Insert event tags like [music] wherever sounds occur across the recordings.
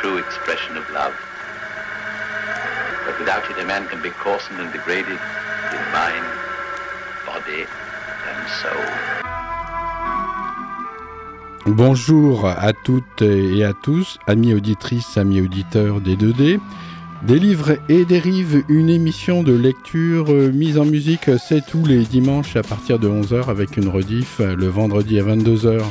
true expression of love. But without it, a man can be coarsened and degraded in mind, body, and soul. Bonjour à toutes et à tous, amis auditrices, amis auditeurs des 2D. Des livres et des rives, une émission de lecture euh, mise en musique, c'est tous les dimanches à partir de 11h avec une rediff le vendredi à 22h.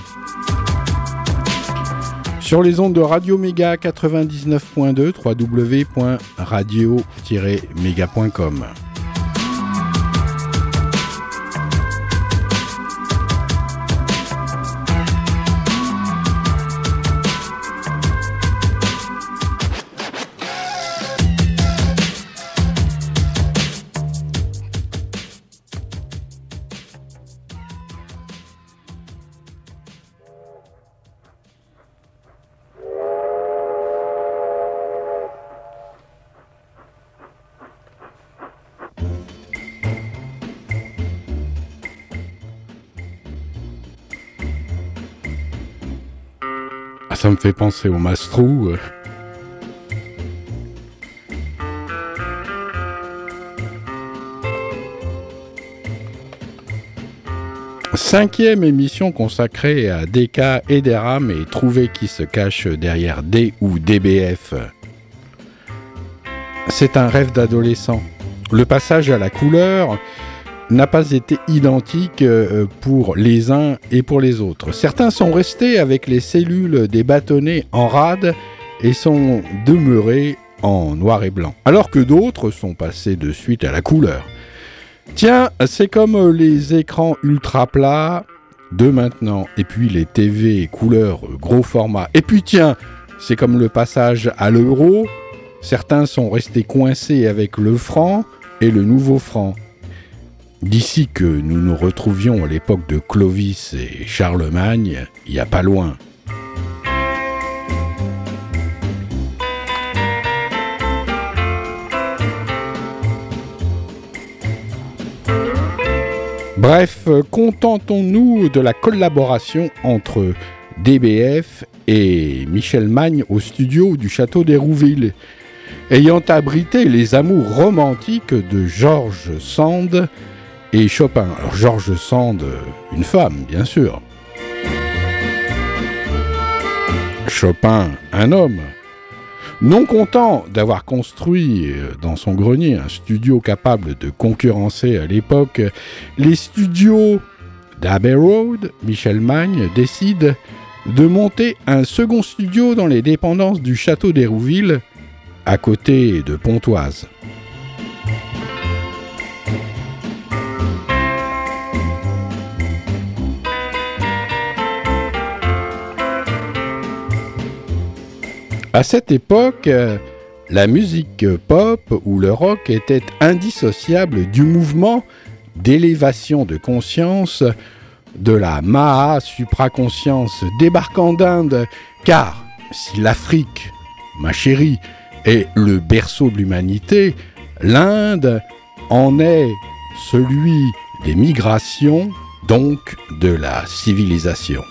Sur les ondes de Radio Méga 99.2, www.radio-méga.com. ça me fait penser au Mastrou. euh. Cinquième émission consacrée à DK et DRAM et trouver qui se cache derrière D ou DBF. C'est un rêve d'adolescent. Le passage à la couleur n'a pas été identique euh, pour les uns et pour les autres. Certains sont restés avec les cellules des bâtonnets en rade et sont demeurés en noir et blanc, alors que d'autres sont passés de suite à la couleur. Tiens, c'est comme les écrans ultra plats de maintenant, et puis les TV couleur gros format. Et puis tiens, c'est comme le passage à l'euro. Certains sont restés coincés avec le franc et le nouveau franc. D'ici que nous nous retrouvions à l'époque de Clovis et Charlemagne, il n'y a pas loin. Bref, contentons-nous de la collaboration entre DBF et Michel Magne au studio du château d'Hérouville, ayant abrité les amours romantiques de Georges Sand et Chopin. Alors Georges Sand, euh, une femme, bien sûr. Chopin, un homme. Non content d'avoir construit euh, dans son grenier un studio capable de concurrencer à l'époque les studios d'Abbey Road, Michel Magne décide de monter un second studio dans les dépendances du château d'Hérouville, à côté de Pontoise. À cette époque, euh, la musique pop ou le rock était indissociable du mouvement d'élévation de conscience de la Maha supraconscience débarquant d'Inde, car si l'Afrique, ma chérie, est le berceau de l'humanité, l'Inde en est celui des migrations, donc de la civilisation.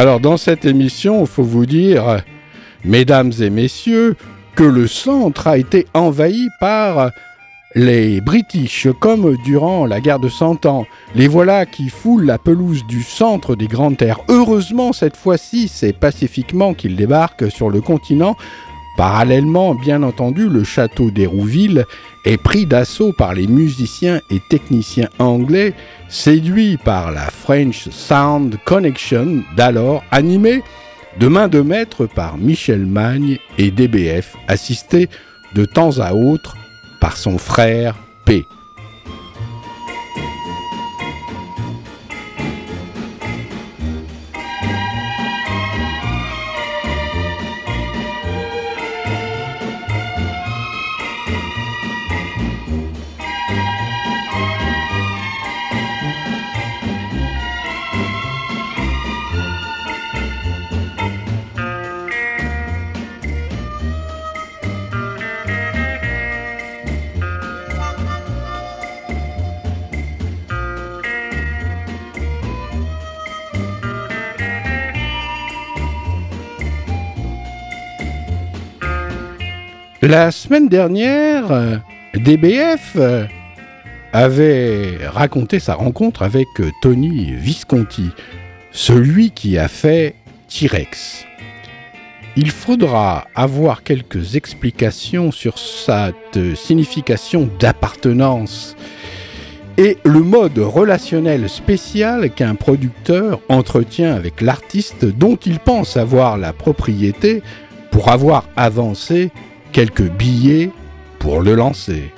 Alors dans cette émission, il faut vous dire, mesdames et messieurs, que le centre a été envahi par les British, comme durant la guerre de Cent Ans. Les voilà qui foulent la pelouse du centre des grandes terres. Heureusement, cette fois-ci, c'est pacifiquement qu'ils débarquent sur le continent. Parallèlement, bien entendu, le château d'Hérouville est pris d'assaut par les musiciens et techniciens anglais, séduits par la French Sound Connection d'alors, animée de main de maître par Michel Magne et DBF, assisté de temps à autre par son frère P. La semaine dernière, euh, DBF euh, avait raconté sa rencontre avec euh, Tony Visconti, celui qui a fait T-Rex. Il faudra avoir quelques explications sur cette signification d'appartenance et le mode relationnel spécial qu'un producteur entretient avec l'artiste dont il pense avoir la propriété pour avoir avancé quelques billets pour le lancer.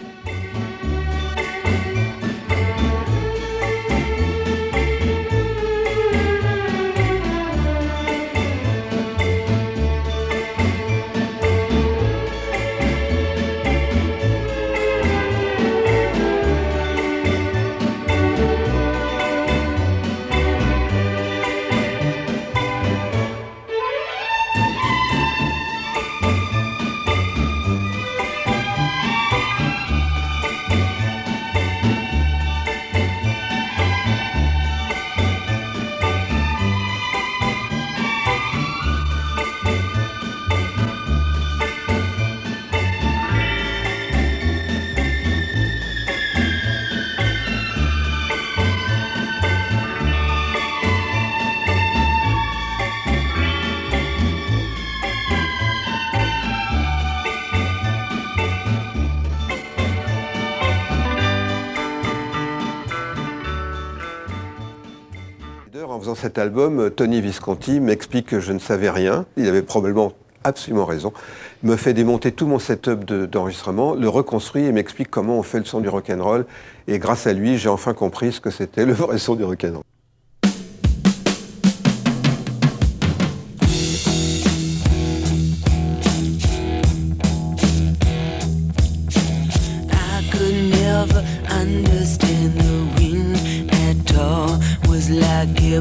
Cet album, Tony Visconti m'explique que je ne savais rien. Il avait probablement absolument raison. Me fait démonter tout mon setup d'enregistrement, le reconstruit et m'explique comment on fait le son du rock'n'roll. Et grâce à lui, j'ai enfin compris ce que c'était le vrai son du rock'n'roll. I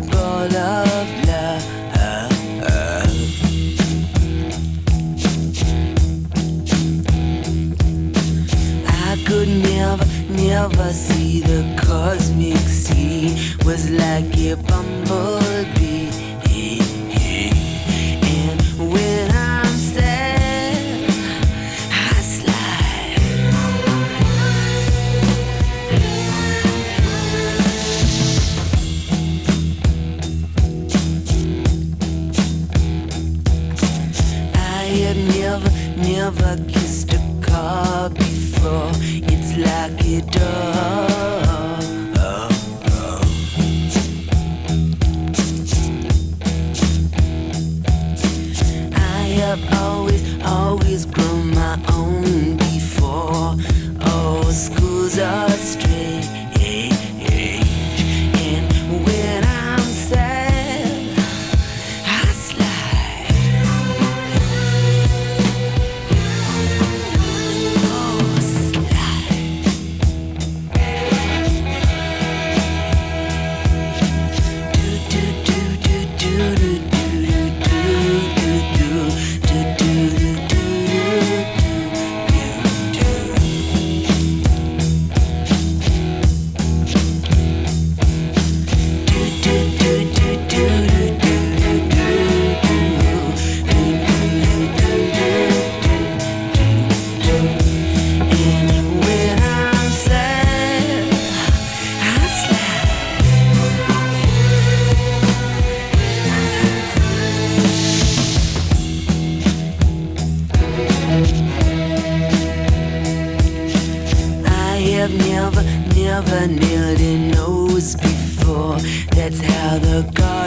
could never, never see the cosmic sea was like a bumblebee. Never kissed a car before. It's like a dog. I have always, always grown my own before. Oh, schools are straight.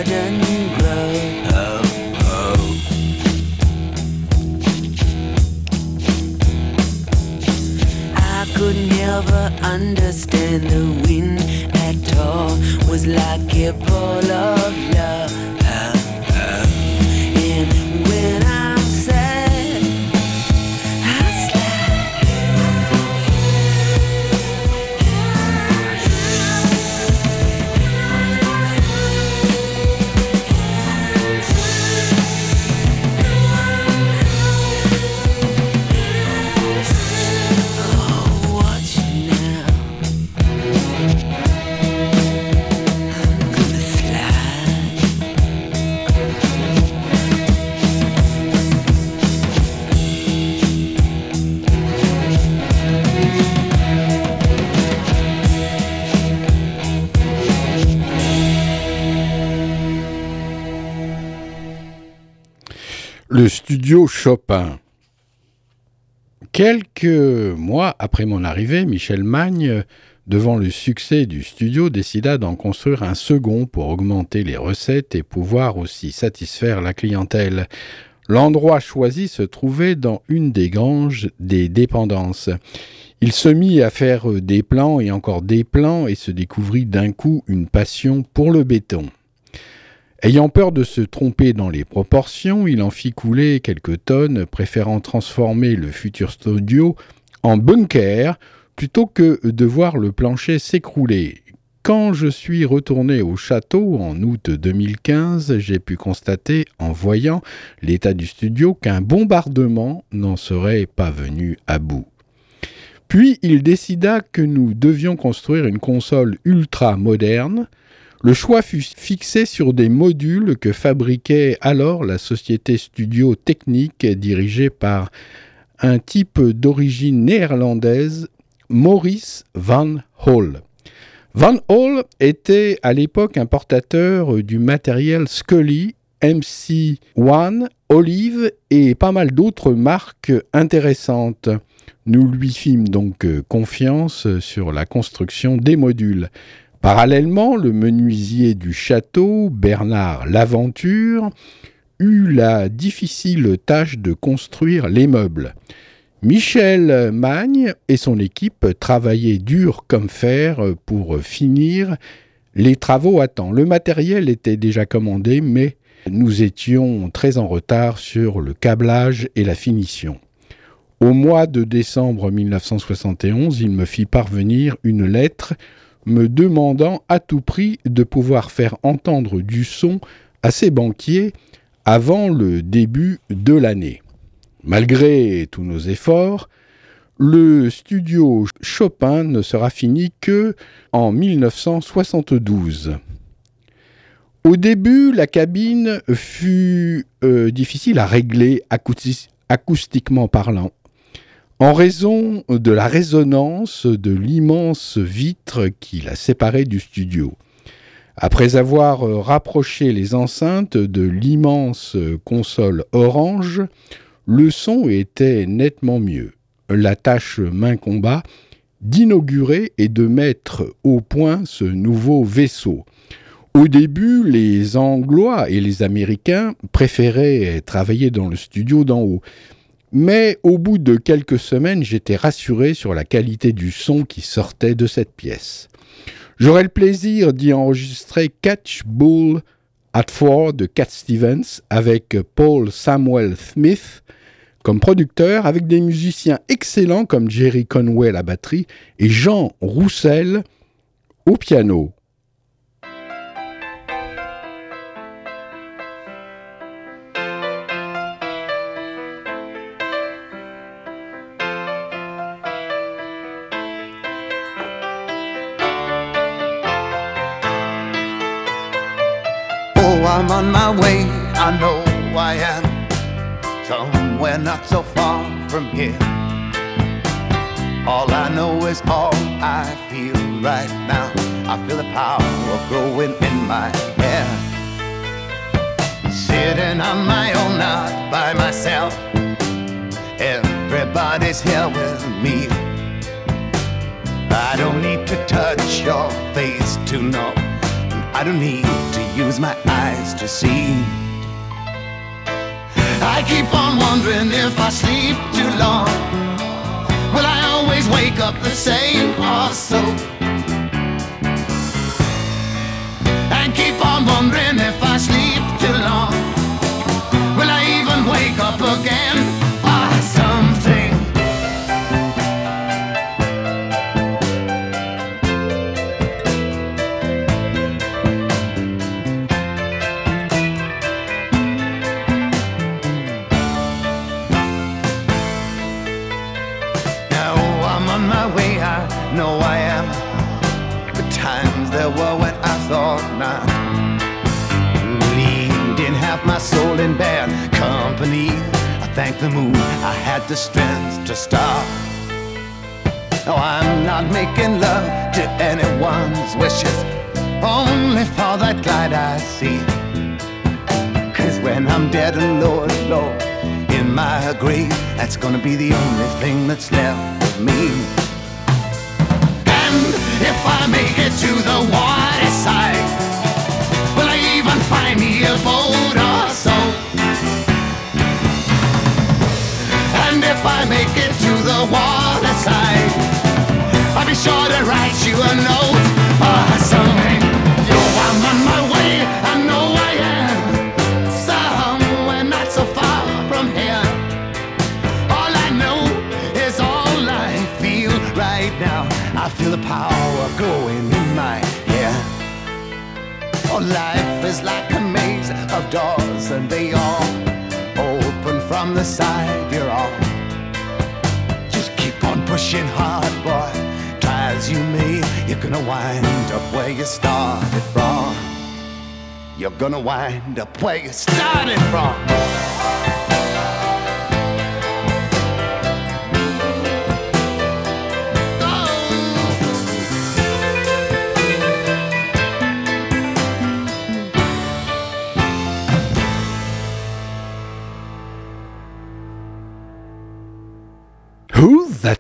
again. Studio Chopin. Quelques mois après mon arrivée, Michel Magne, devant le succès du studio, décida d'en construire un second pour augmenter les recettes et pouvoir aussi satisfaire la clientèle. L'endroit choisi se trouvait dans une des granges des dépendances. Il se mit à faire des plans et encore des plans et se découvrit d'un coup une passion pour le béton. Ayant peur de se tromper dans les proportions, il en fit couler quelques tonnes, préférant transformer le futur studio en bunker plutôt que de voir le plancher s'écrouler. Quand je suis retourné au château en août 2015, j'ai pu constater, en voyant l'état du studio, qu'un bombardement n'en serait pas venu à bout. Puis il décida que nous devions construire une console ultra moderne, le choix fut fixé sur des modules que fabriquait alors la société Studio Technique dirigée par un type d'origine néerlandaise, Maurice Van Hol. Van Hol était à l'époque importateur du matériel Scully, MC1, Olive et pas mal d'autres marques intéressantes. Nous lui fîmes donc confiance sur la construction des modules. Parallèlement, le menuisier du château, Bernard Laventure, eut la difficile tâche de construire les meubles. Michel Magne et son équipe travaillaient dur comme fer pour finir les travaux à temps. Le matériel était déjà commandé, mais nous étions très en retard sur le câblage et la finition. Au mois de décembre 1971, il me fit parvenir une lettre me demandant à tout prix de pouvoir faire entendre du son à ses banquiers avant le début de l'année. Malgré tous nos efforts, le studio Chopin ne sera fini que en 1972. Au début, la cabine fut euh, difficile à régler acousti acoustiquement parlant en raison de la résonance de l'immense vitre qui la séparait du studio. Après avoir rapproché les enceintes de l'immense console orange, le son était nettement mieux. La tâche m'incomba d'inaugurer et de mettre au point ce nouveau vaisseau. Au début, les Anglois et les Américains préféraient travailler dans le studio d'en haut, mais au bout de quelques semaines, j'étais rassuré sur la qualité du son qui sortait de cette pièce. J'aurai le plaisir d'y enregistrer Catch Bull at Four de Cat Stevens avec Paul Samuel Smith comme producteur, avec des musiciens excellents comme Jerry Conway à la batterie et Jean Roussel au piano. I know I am. Somewhere not so far from here. All I know is all I feel right now. I feel the power growing in my hair. Sitting on my own, not by myself. Everybody's here with me. I don't need to touch your face to know. I don't need to use my eyes to see. I keep on wondering if I sleep too long. Will I always wake up the same also. And keep on wondering if I sleep not. Really didn't have my soul in bad company. I thank the moon I had the strength to stop. No, I'm not making love to anyone's wishes, only for that light I see. Cause when I'm dead and Lord, Lord, in my grave, that's gonna be the only thing that's left of me. If I make it to the water side, will I even find me a boat or so? And if I make it to the water side, I'll be sure to write you a note or something. Power growing in my hair. Oh, life is like a maze of doors, and they all open from the side you're on. Just keep on pushing hard, boy. Try as you may, you're gonna wind up where you started from. You're gonna wind up where you started from.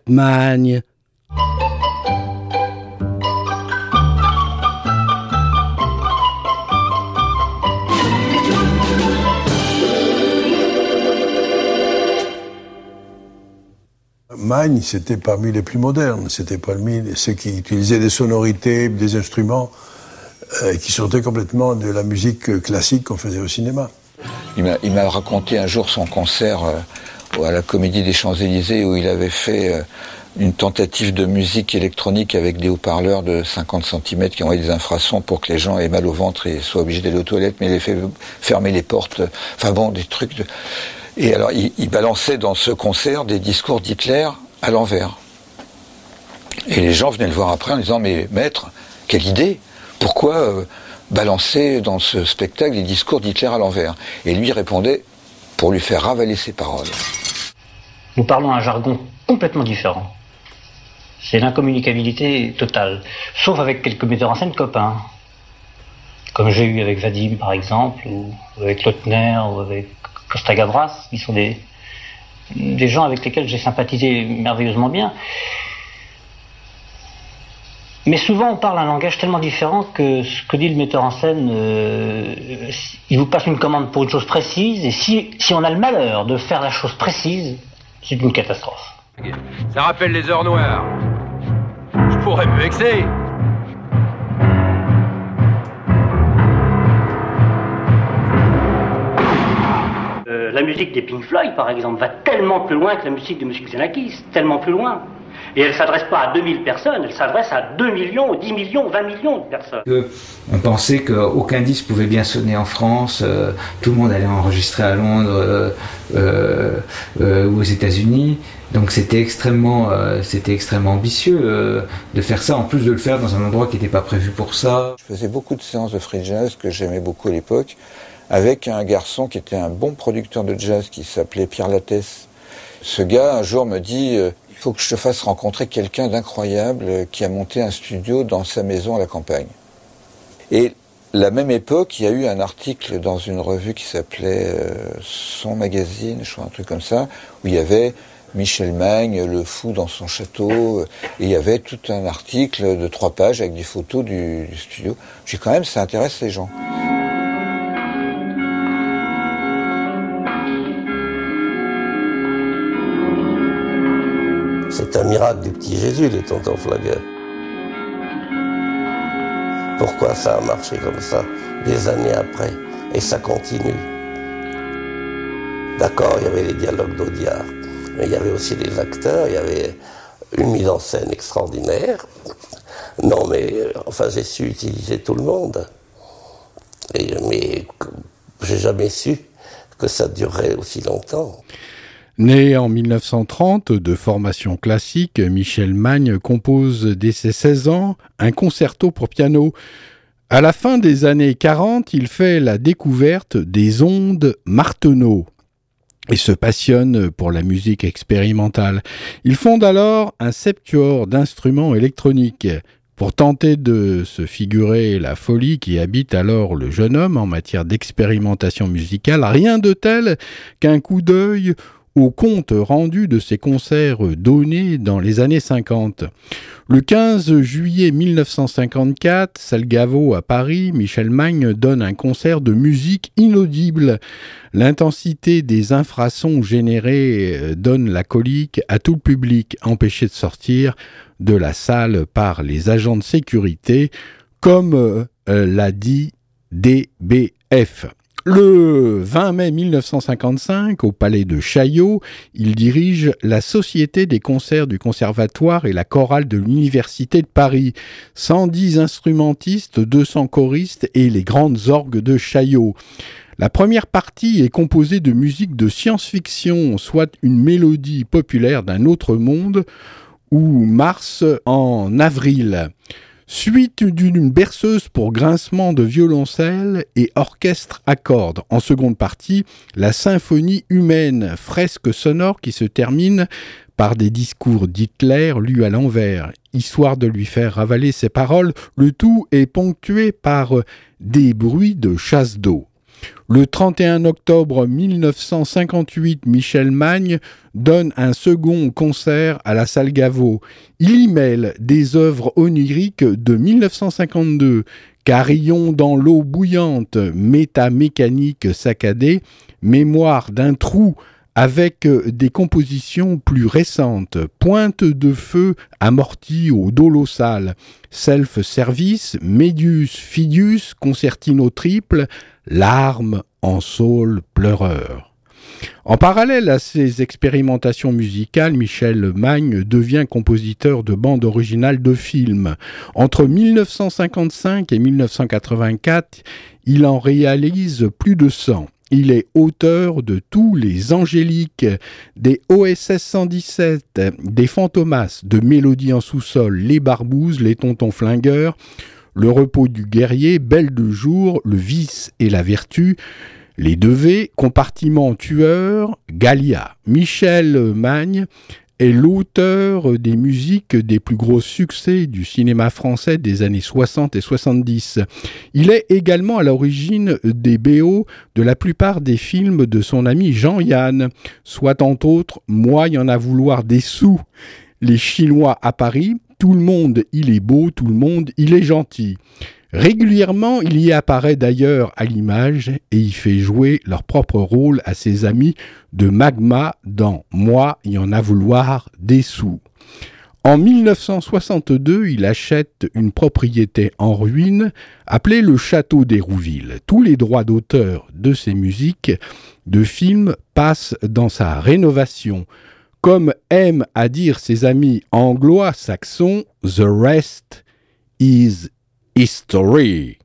Man Magne, c'était parmi les plus modernes. C'était parmi ceux qui utilisaient des sonorités, des instruments euh, qui sortaient complètement de la musique classique qu'on faisait au cinéma. Il m'a- il m'a raconté un jour son concert euh, à la Comédie des Champs-Élysées où il avait fait euh, une tentative de musique électronique avec des haut-parleurs de 50 cm qui envoyaient des infrasons pour que les gens aient mal au ventre et soient obligés d'aller aux toilettes, mais il avait fait fermer les portes. Enfin bon, des trucs de... Et alors, il, balançait dans ce concert des discours d'Hitler à l'envers. Et les gens venaient le voir après en disant Mais maître, quelle idée Pourquoi euh, balancer dans ce spectacle des discours d'Hitler à l'envers? Et lui répondait Pour lui faire ravaler ses paroles. Nous parlons un jargon complètement différent. C'est l'incommunicabilité totale, sauf avec quelques metteurs en scène copains, comme j'ai eu avec Vadim par exemple, ou avec Lautner, ou avec Costa Gavras, qui sont des, des gens avec lesquels j'ai sympathisé merveilleusement bien. Mais souvent, on parle un langage tellement différent que ce que dit le metteur en scène, euh, il vous passe une commande pour une chose précise, et si, si on a le malheur de faire la chose précise, c'est une catastrophe. Ça rappelle les heures noires. Je pourrais me vexer. Euh, la musique des Pink Floyd, par exemple, va tellement plus loin que la musique de Musique Xenakis, tellement plus loin. Et elle ne s'adresse pas à 2000 personnes, elle s'adresse à 2 millions, 10 millions, 20 millions de personnes. que on pensait qu'aucun disque pouvait bien sonner en France, euh, tout le monde allait enregistrer à Londres euh, euh, euh, ou aux États-Unis. Donc c'était extrêmement, euh, c'était extrêmement ambitieux euh, de faire ça, en plus de le faire dans un endroit qui n'était pas prévu pour ça. Je faisais beaucoup de séances de free jazz que j'aimais beaucoup à l'époque, avec un garçon qui était un bon producteur de jazz qui s'appelait Pierre Lattès. Ce gars, un jour, me dit euh, faut que je te fasse rencontrer quelqu'un d'incroyable euh, qui a monté un studio dans sa maison à la campagne. Et la même époque, il y a eu un article dans une revue qui s'appelait euh, Son Magazine, je crois, un truc comme ça, où il y avait Michel Magne, le fou dans son château, euh, et il y avait tout un article de trois pages avec des photos du, du studio. J'ai quand même, ça intéresse les gens. C'est un miracle du petit Jésus, le tonton Flagueur. Pourquoi ça a marché comme ça des années après Et ça continue? D'accord, il y avait les dialogues d'Audiard, mais il y avait aussi les acteurs, il y avait une mise en scène extraordinaire. Non, mais enfin, j'ai su utiliser tout le monde. Mais j'ai jamais su que ça durerait aussi longtemps. Né en 1930 de formation classique, Michel Magne compose dès ses 16 ans un concerto pour piano. À la fin des années 40, il fait la découverte des ondes Marteneau et se passionne pour la musique expérimentale. Il fonde alors un septuor d'instruments électroniques. Pour tenter de se figurer la folie qui habite alors le jeune homme en matière d'expérimentation musicale, rien de tel qu'un coup d'œil au compte rendu de ses concerts donnés dans les années 50. Le 15 juillet 1954, Salgavo à Paris, Michel Magne donne un concert de musique inaudible. L'intensité des infrasons générés euh, donne la colique à tout le public, empêché de sortir de la salle par les agents de sécurité, comme euh, l'a dit DBF. Le 20 mai 1955, au palais de Chaillot, il dirige la Société des concerts du Conservatoire et la chorale de l'Université de Paris. 110 instrumentistes, 200 choristes et les grandes orgues de Chaillot. La première partie est composée de musique de science-fiction, soit une mélodie populaire d'un autre monde, ou Mars en avril. Suite d'une berceuse pour grincement de violoncelle et orchestre à cordes. En seconde partie, la symphonie humaine, fresque sonore qui se termine par des discours d'Hitler lus à l'envers, histoire de lui faire ravaler ses paroles, le tout est ponctué par des bruits de chasse d'eau. Le 31 octobre 1958, Michel Magne donne un second concert à la salle Gaveau. Il y mêle des œuvres oniriques de 1952, Carillon dans l'eau bouillante, métamécanique saccadée, Mémoire d'un trou avec des compositions plus récentes, Pointe de feu amortie au dolossal, Self-service, Médius, Fidius, Concertino triple, Larmes en saule pleureur. En parallèle à ces expérimentations musicales, Michel Magne devient compositeur de bandes originales de films. Entre 1955 et 1984, il en réalise plus de 100. Il est auteur de tous les Angéliques, des OSS 117, des Fantomas, de Mélodies en sous-sol, les Barbouzes, les Tontons Flingueurs, le repos du guerrier, belle de jour, le vice et la vertu, les devés, compartiment tueur, Galia. Michel Magne l'auteur des musiques des plus gros succès du cinéma français des années 60 et 70. Il est également à l'origine des BO de la plupart des films de son ami Jean-Yann, soit entre autres Moi y en a vouloir des sous, Les Chinois à Paris, tout le monde, il est beau, tout le monde, il est gentil. Régulièrement, il y apparaît d'ailleurs à l'image et il fait jouer leur propre rôle à ses amis de Magma dans Moi, y en a vouloir des sous. En 1962, il achète une propriété en ruine appelée le Château d'Hérouville. Tous les droits d'auteur de ses musiques de films passent dans sa rénovation. Comme aiment à dire ses amis anglo-saxons, The rest is history.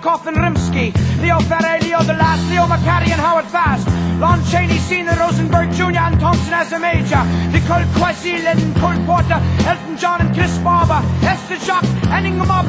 Korsakov and Rimsky, Leo Ferre, Leo the Last, Leo McCarty and Howard Fast, Lon Chaney, Cena Rosenberg Jr. and Thompson as a major, Nicole Quessy, Lennon Cole Porter, Elton John and Chris Barber, Esther Jock, and Ingmar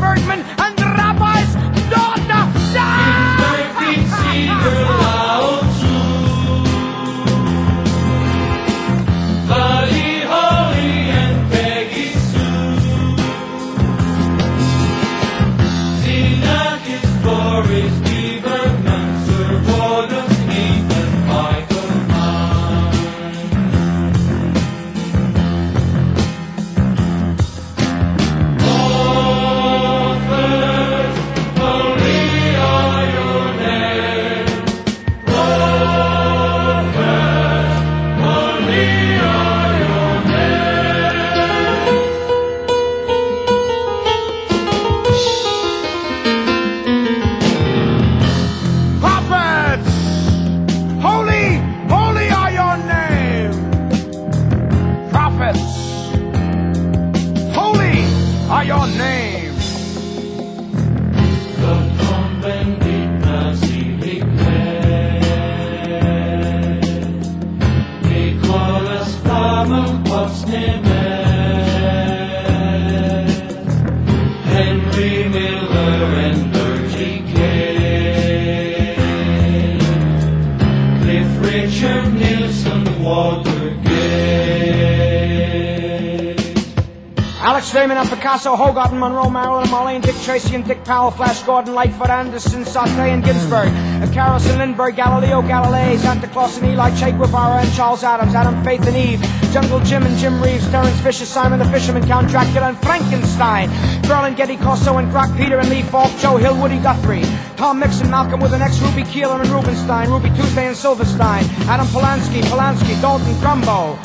Picasso, Hogarth Monroe, Marilyn Marlene, Dick Tracy and Dick Powell, Flash Gordon, Lightfoot Anderson, Saute and Ginsberg, and Carolson Lindbergh, Galileo Galilei, Santa Claus and Eli, Che Guevara and Charles Adams, Adam Faith and Eve, Jungle Jim and Jim Reeves, Terence Fisher, Simon the Fisherman, Count Dracula and Frankenstein, Pearl and Getty Corso and Brock Peter and Lee Falk, Joe Hill, Woody Guthrie, Tom Mix and Malcolm with an ex Ruby Keeler and Rubenstein, Ruby Tuesday and Silverstein, Adam Polanski, Polanski, Dalton Crumbo,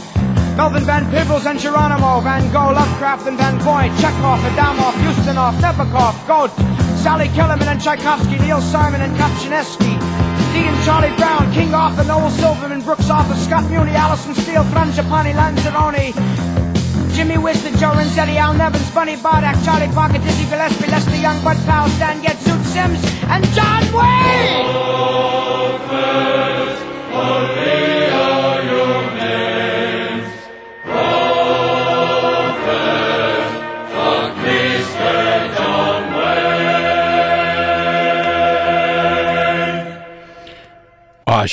Melvin Van Peebles and Geronimo, Van Gogh, Lovecraft and Van Point, Chekhov, Adamov, Ustinov, Nabokov, Goat, Sally Kellerman and Tchaikovsky, Neil Simon and Kapchineski, Dean Charlie Brown, King Arthur, Noel Silverman, Brooks Arthur, Scott Muni, Allison Steele, Fran Frangipani, Lanzarone, Jimmy Wiston, Joe Renzetti, Al Nevins, Bunny Bardak, Charlie Parker, Dizzy Gillespie, Leslie Young, Bud Powell, Stan Getz, Sims, and John Wayne!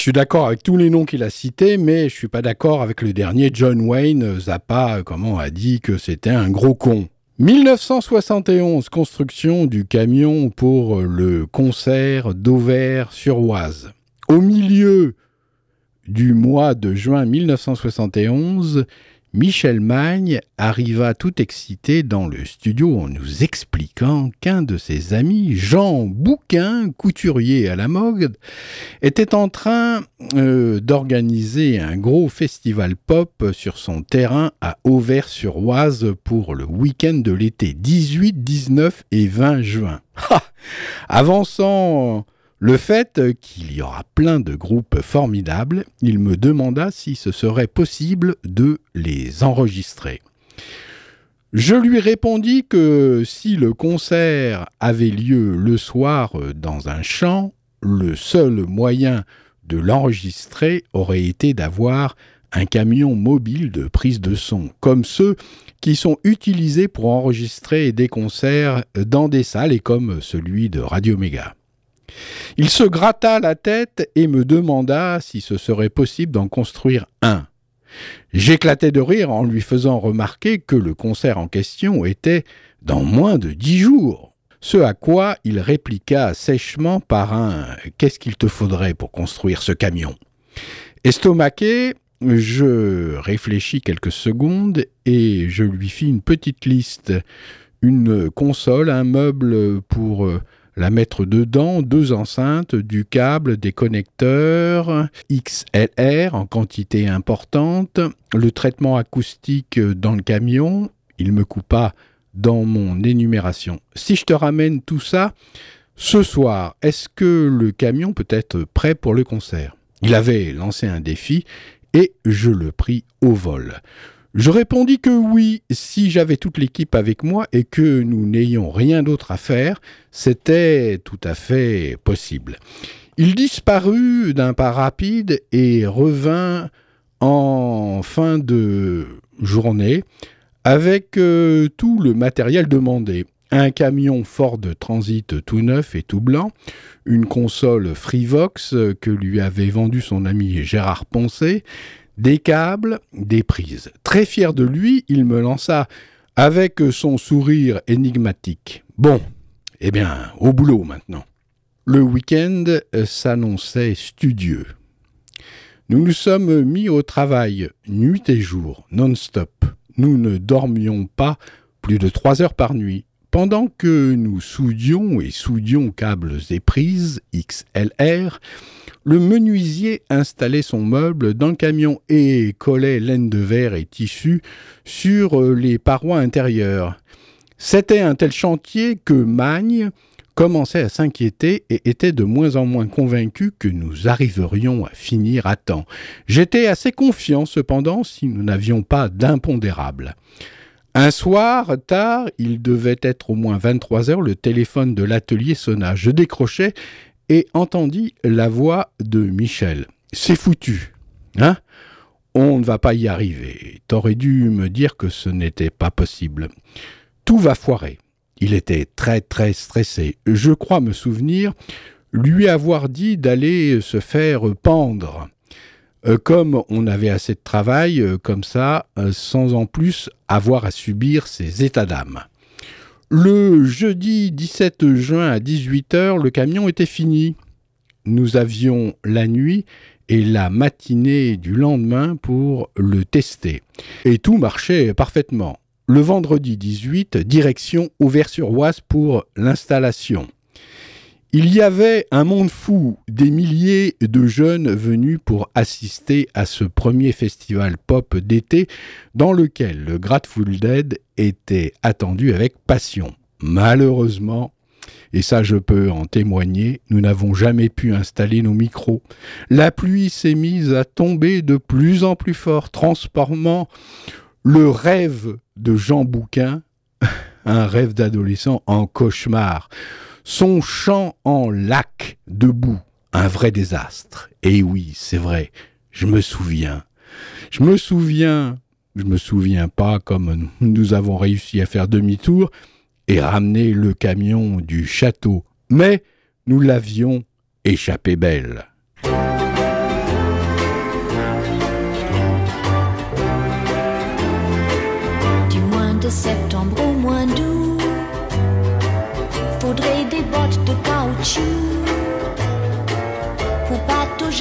Suis d'accord avec tous les noms qu'il a cités, mais je suis pas d'accord avec le dernier, John Wayne. Zappa, euh, comment a dit que c'était un gros con. 1971, construction du camion pour euh, le concert d'Auvers-sur-Oise. Au milieu du mois de juin 1971, Michel Magne arriva tout excité dans le studio en nous expliquant qu'un de ses amis, Jean Bouquin, couturier à la mode, était en train euh, d'organiser un gros festival pop sur son terrain à Auvers-sur-Oise pour le week-end de l'été 18, 19 et 20 juin. Ha Avançant le fait qu'il y aura plein de groupes formidables, il me demanda si ce serait possible de les enregistrer. Je lui répondis que si le concert avait lieu le soir dans un champ, le seul moyen de l'enregistrer aurait été d'avoir un camion mobile de prise de son, comme ceux qui sont utilisés pour enregistrer des concerts dans des salles et comme celui de Radio Méga. Il se gratta la tête et me demanda si ce serait possible d'en construire un. J'éclatai de rire en lui faisant remarquer que le concert en question était dans moins de dix jours. Ce à quoi il répliqua sèchement par un Qu'est-ce qu'il te faudrait pour construire ce camion? Estomaqué, je réfléchis quelques secondes et je lui fis une petite liste. Une console, un meuble pour euh, la mettre dedans, deux enceintes, du câble, des connecteurs XLR en quantité importante, le traitement acoustique dans le camion, il me coupa dans mon énumération. Si je te ramène tout ça, ce soir, est-ce que le camion peut être prêt pour le concert? Il avait lancé un défi et je le pris au vol. Je répondis que oui, si j'avais toute l'équipe avec moi et que nous n'ayons rien d'autre à faire, c'était tout à fait possible. Il disparut d'un pas rapide et revint en fin de journée avec euh, tout le matériel demandé. Un camion Ford Transit tout neuf et tout blanc, une console Freevox que lui avait vendu son ami Gérard Poncet, des câbles, des prises. Très fier de lui, il me lança avec son sourire énigmatique. Bon, eh bien, au boulot maintenant. Le week-end s'annonçait studieux. Nous nous sommes mis au travail, nuit et jour, non-stop. Nous ne dormions pas plus de trois heures par nuit. Pendant que nous soudions et soudions câbles et prises XLR, le menuisier installait son meuble dans le camion et collait laine de verre et tissu sur euh, les parois intérieures. C'était un tel chantier que Magne commençait à s'inquiéter et était de moins en moins convaincu que nous arriverions à finir à temps. J'étais assez confiant cependant si nous n'avions pas d'impondérable. Un soir, tard, il devait être au moins 23 heures, le téléphone de l'atelier sonna. Je décrochai et entendis la voix de Michel. C'est foutu. Hein? On ne va pas y arriver. T'aurais dû me dire que ce n'était pas possible. Tout va foirer. Il était très très stressé. Je crois me souvenir lui avoir dit d'aller se faire pendre. Euh, comme on avait assez de travail, euh, comme ça, euh, sans en plus avoir à subir ses états d'âme. Le jeudi 17 juin à 18h, le camion était fini. Nous avions la nuit et la matinée du lendemain pour le tester. Et tout marchait parfaitement. Le vendredi 18, direction Auvers-sur-Oise pour l'installation. Il y avait un monde fou, des milliers de jeunes venus pour assister à ce premier festival pop d'été dans lequel le Grateful Dead était attendu avec passion. Malheureusement, et ça je peux en témoigner, nous n'avons jamais pu installer nos micros. La pluie s'est mise à tomber de plus en plus fort, transformant le rêve de Jean Bouquin, [laughs] un rêve d'adolescent, en cauchemar. Son chant en lac debout, un vrai désastre. Et oui, c'est vrai, je me souviens. Je me souviens, je me souviens pas comme nous avons réussi à faire demi-tour et ramener le camion du château, mais nous l'avions échappé belle.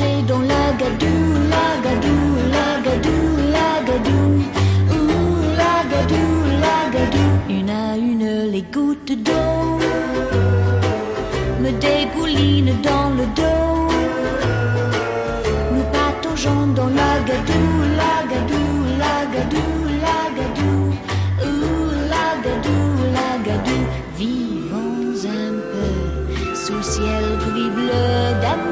Dans la gadou, la gadou, la gadou, la gadou, ouh, la gadou, la gadou. Une à une, les gouttes d'eau me dégoulinent dans le dos. Nous pataugeons dans la gadou, la gadou, la gadou, la gadou, ouh, la gadou, la gadou. Vivons un peu sous ciel gris-bleu d'amour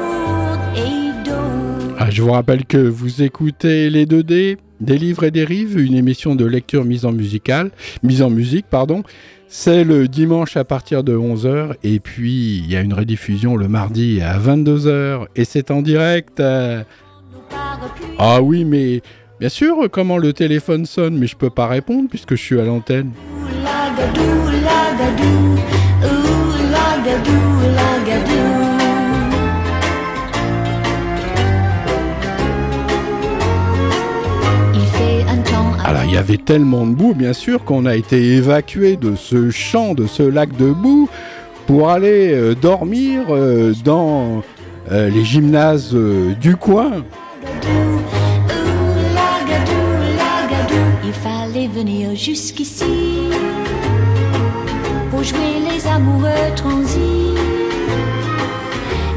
et d'eau. Ah, je vous rappelle que vous écoutez les 2D, des livres et des rives, une émission de lecture mise en mise en musique, pardon. C'est le dimanche à partir de 11h et puis il y a une rediffusion le mardi à 22h et c'est en direct. euh. Ah oui, mais bien sûr, comment le téléphone sonne, mais je peux pas répondre puisque je suis à l'antenne. Alors il y avait tellement de boue, bien sûr, qu'on a été évacué de ce champ, de ce lac de boue, pour aller euh, dormir euh, dans euh, les gymnases du coin. Il fallait venir jusqu'ici pour jouer les amoureux transis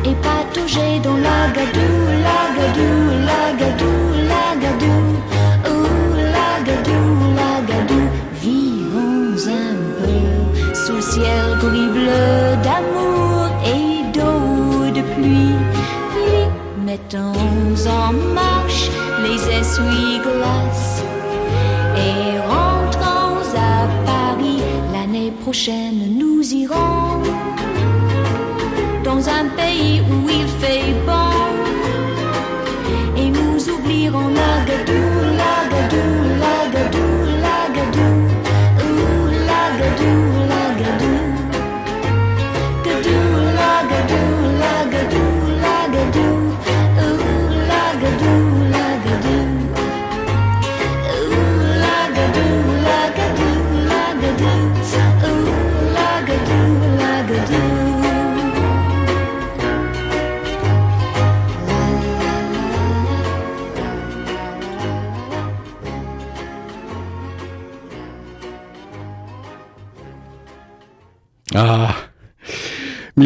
et patauger dans la gadou, la gadou, la gadou, la gadou, la gadou, la gadou. Vivons un peu sous le ciel gris-bleu d'amour et d'eau de pluie. Puis mettons en marche les essuie-glace. Et rentrons à Paris, l'année prochaine nous irons dans un pays où il fait bon.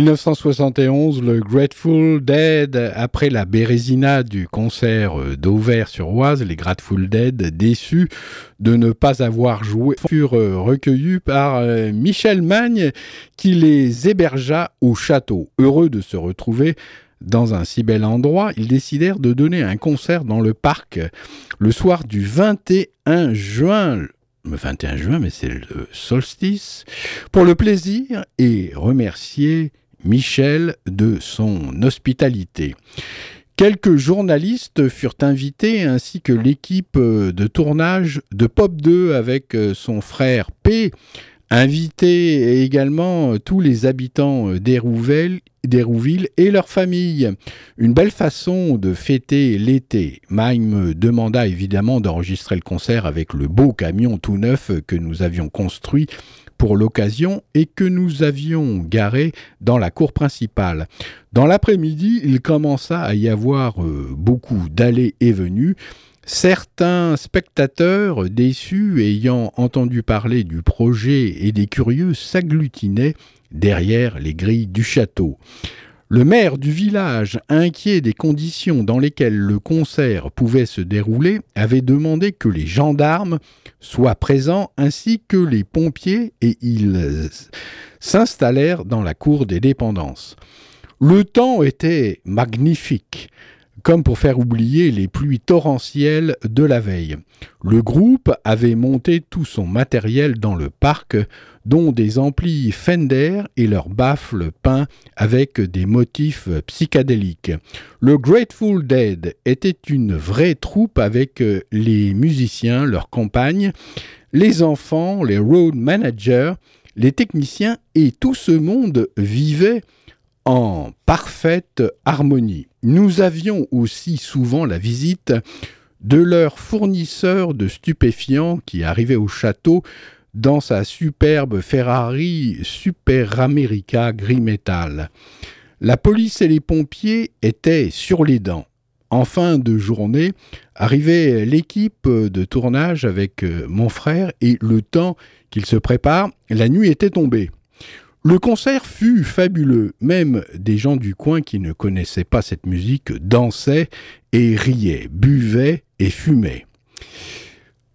1971, le Grateful Dead, après la bérésina du concert euh, d'Auvers-sur-Oise, les Grateful Dead, déçus de ne pas avoir joué, furent euh, recueillis par euh, Michel Magne, qui les hébergea au château. Heureux de se retrouver dans un si bel endroit, ils décidèrent de donner un concert dans le parc le soir du 21 juin le 21 juin, mais c'est le solstice, pour le plaisir et remercier Michel de son hospitalité. Quelques journalistes furent invités ainsi que l'équipe de tournage de Pop 2 avec son frère P, invité également tous les habitants d'Hérouville d'Hérouville et leurs familles. Une belle façon de fêter l'été. Mike me demanda évidemment d'enregistrer le concert avec le beau camion tout neuf que nous avions construit pour l'occasion et que nous avions garé dans la cour principale. Dans l'après-midi, il commença à y avoir euh, beaucoup d'allées et venues. Certains spectateurs déçus ayant entendu parler du projet et des curieux s'agglutinaient derrière les grilles du château. Le maire du village, inquiet des conditions dans lesquelles le concert pouvait se dérouler, avait demandé que les gendarmes soient présents ainsi que les pompiers et ils s'installèrent dans la cour des dépendances. Le temps était magnifique comme pour faire oublier les pluies torrentielles de la veille. Le groupe avait monté tout son matériel dans le parc, dont des amplis Fender et leurs baffles peints avec des motifs psychédéliques. Le Grateful Dead était une vraie troupe avec les musiciens, leurs compagnes, les enfants, les road managers, les techniciens et tout ce monde vivait en parfaite harmonie. Nous avions aussi souvent la visite de leur fournisseur de stupéfiants qui arrivait au château dans sa superbe Ferrari Super America gris métal. La police et les pompiers étaient sur les dents. En fin de journée, arrivait l'équipe de tournage avec mon frère et le temps qu'il se prépare, la nuit était tombée. Le concert fut fabuleux. Même des gens du coin qui ne connaissaient pas cette musique dansaient et riaient, buvaient et fumaient.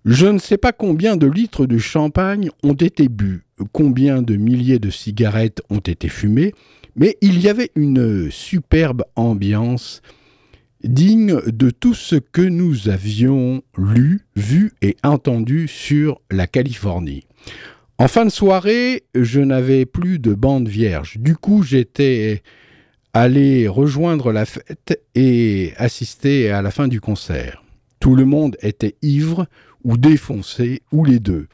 Je ne sais pas combien de litres de champagne ont été bu, combien de milliers de cigarettes ont été fumées, mais il y avait une superbe ambiance digne de tout ce que nous avions lu, vu et entendu sur la Californie. En fin de soirée, je n'avais plus de bande vierge. Du coup, j'étais allé rejoindre la fête et assister à la fin du concert. Tout le monde était ivre ou défoncé, ou les deux.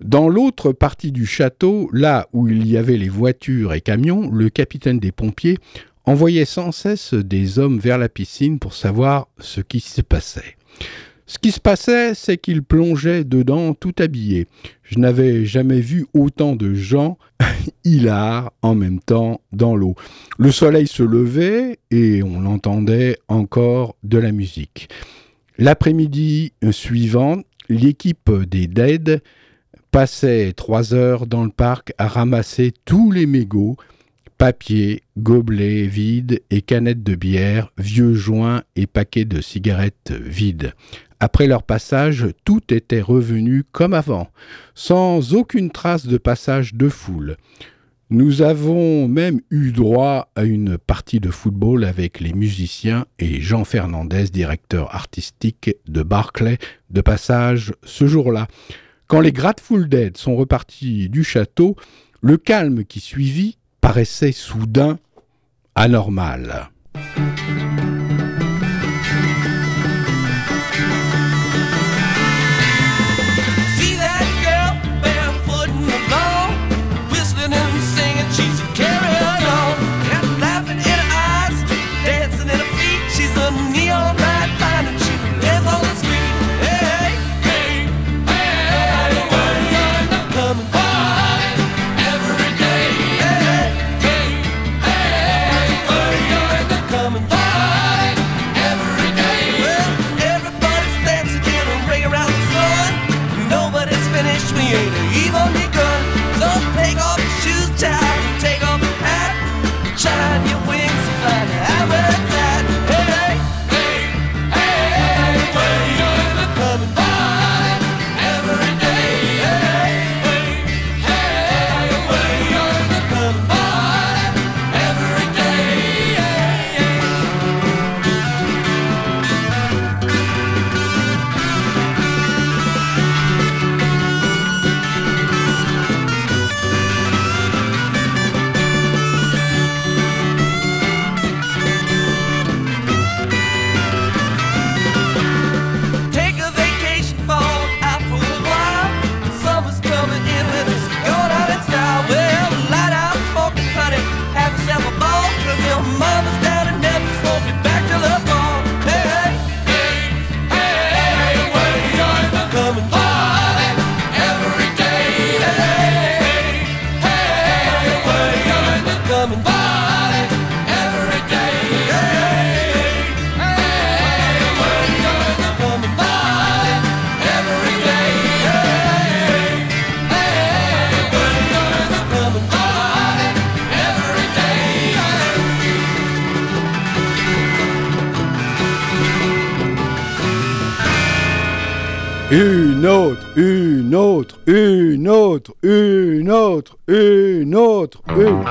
Dans l'autre partie du château, là où il y avait les voitures et camions, le capitaine des pompiers envoyait sans cesse des hommes vers la piscine pour savoir ce qui se passait. Ce qui se passait, c'est qu'ils plongeaient dedans tout habillés. Je n'avais jamais vu autant de gens [laughs] hilars en même temps dans l'eau. Le soleil se levait et on entendait encore de la musique. L'après-midi suivant, l'équipe des Dead passait trois heures dans le parc à ramasser tous les mégots, papier, gobelets vides et canettes de bière, vieux joints et paquets de cigarettes vides. Après leur passage, tout était revenu comme avant, sans aucune trace de passage de foule. Nous avons même eu droit à une partie de football avec les musiciens et Jean Fernandez, directeur artistique de Barclay, de passage ce jour-là. Quand les Grateful Dead sont repartis du château, le calme qui suivit paraissait soudain anormal. Une autre, une autre, une autre, une.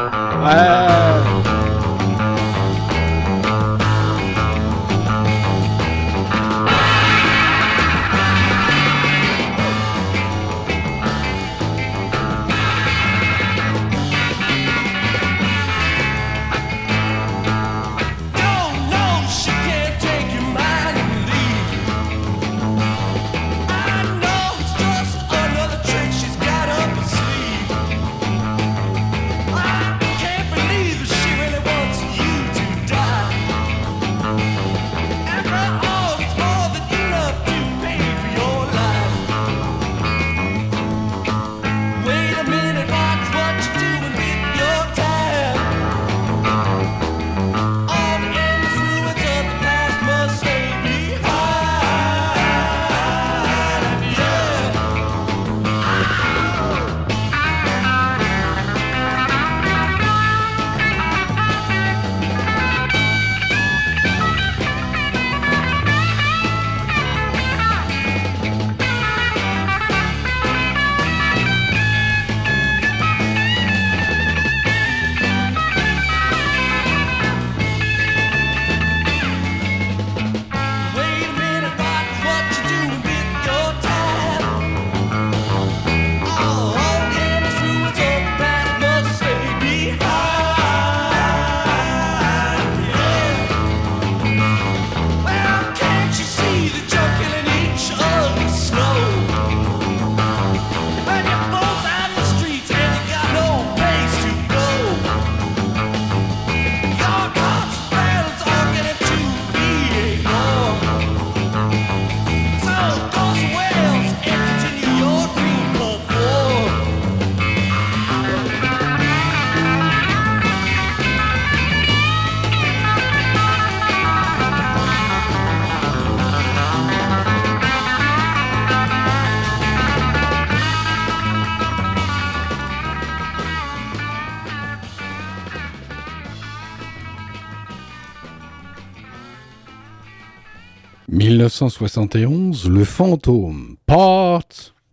1971, Le fantôme, part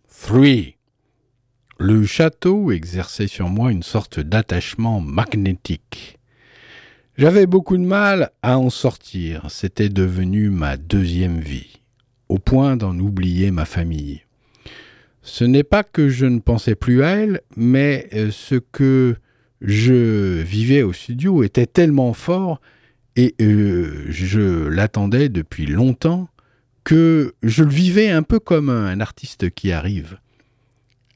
3. Le château exerçait sur moi une sorte d'attachement magnétique. J'avais beaucoup de mal à en sortir, c'était devenu ma deuxième vie, au point d'en oublier ma famille. Ce n'est pas que je ne pensais plus à elle, mais euh, ce que je vivais au studio était tellement fort et euh, je l'attendais depuis longtemps que je le vivais un peu comme un artiste qui arrive,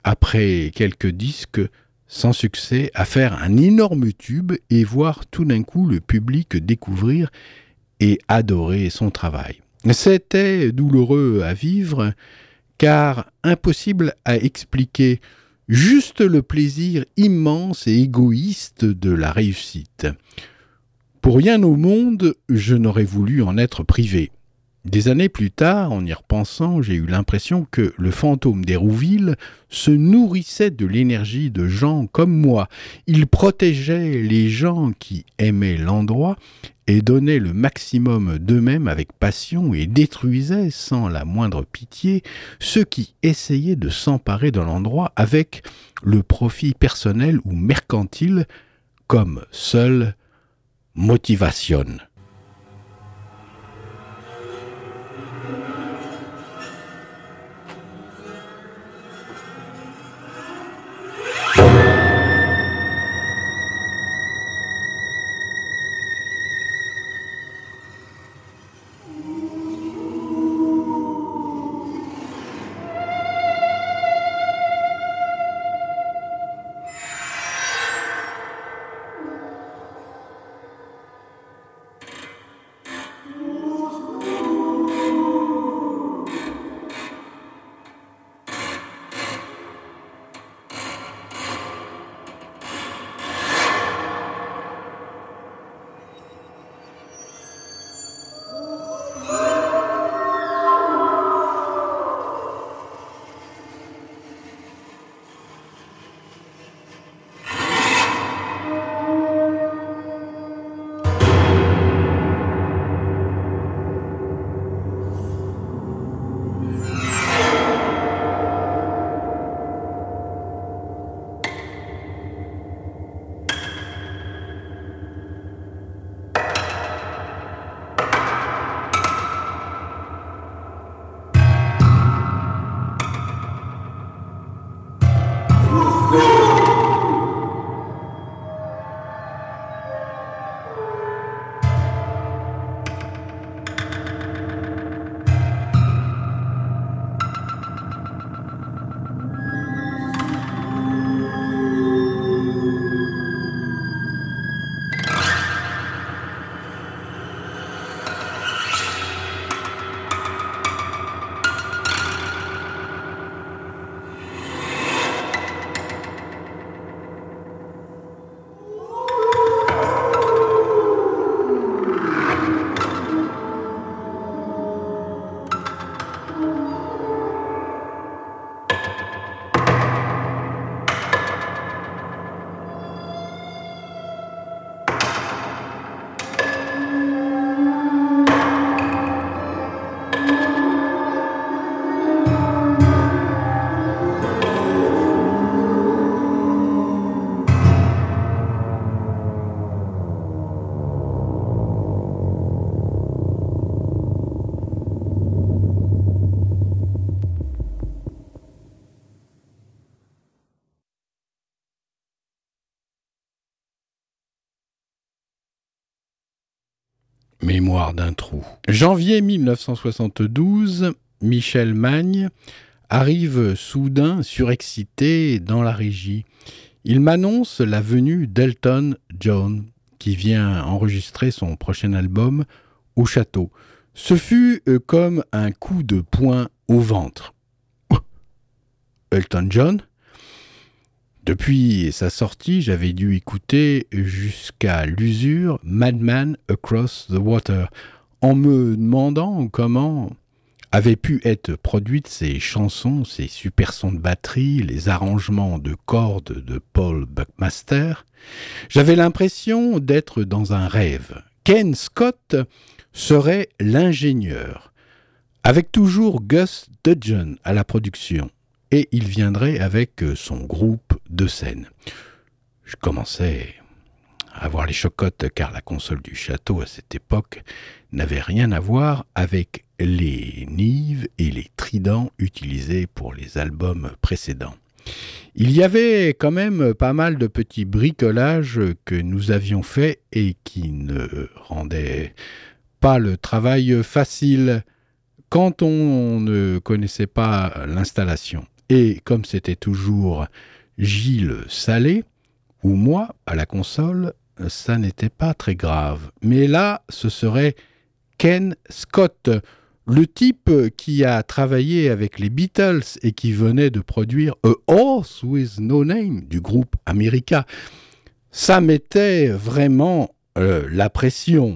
après quelques disques sans succès, à faire un énorme tube et voir tout d'un coup le public découvrir et adorer son travail. C'était douloureux à vivre, car impossible à expliquer juste le plaisir immense et égoïste de la réussite. Pour rien au monde, je n'aurais voulu en être privé. Des années plus tard, en y repensant, j'ai eu l'impression que le fantôme d'Hérouville se nourrissait de l'énergie de gens comme moi. Il protégeait les gens qui aimaient l'endroit et donnait le maximum d'eux-mêmes avec passion et détruisait sans la moindre pitié ceux qui essayaient de s'emparer de l'endroit avec le profit personnel ou mercantile comme seule motivation. Janvier 1972, Michel Magne arrive soudain surexcité dans la régie. Il m'annonce la venue d'Elton John, qui vient enregistrer son prochain album au château. Ce fut euh, comme un coup de poing au ventre. Elton John? Depuis sa sortie, j'avais dû écouter jusqu'à l'usure Madman Across the Water, en me demandant comment avaient pu être produites ces chansons, ces super sons de batterie, les arrangements de cordes de Paul Buckmaster. J'avais l'impression d'être dans un rêve. Ken Scott serait l'ingénieur, avec toujours Gus Dudgeon à la production. et il viendrait avec son groupe de scène. Je commençais avoir les chocottes car la console du château à cette époque n'avait rien à voir avec les nives et les tridents utilisés pour les albums précédents. Il y avait quand même pas mal de petits bricolages que nous avions faits et qui ne rendaient pas le travail facile quand on ne connaissait pas l'installation. Et comme c'était toujours Gilles Salé ou moi à la console, ça n'était pas très grave. Mais là, ce serait Ken Scott, le type qui a travaillé avec les Beatles et qui venait de produire A Horse with No Name du groupe America. Ça mettait vraiment euh, la pression.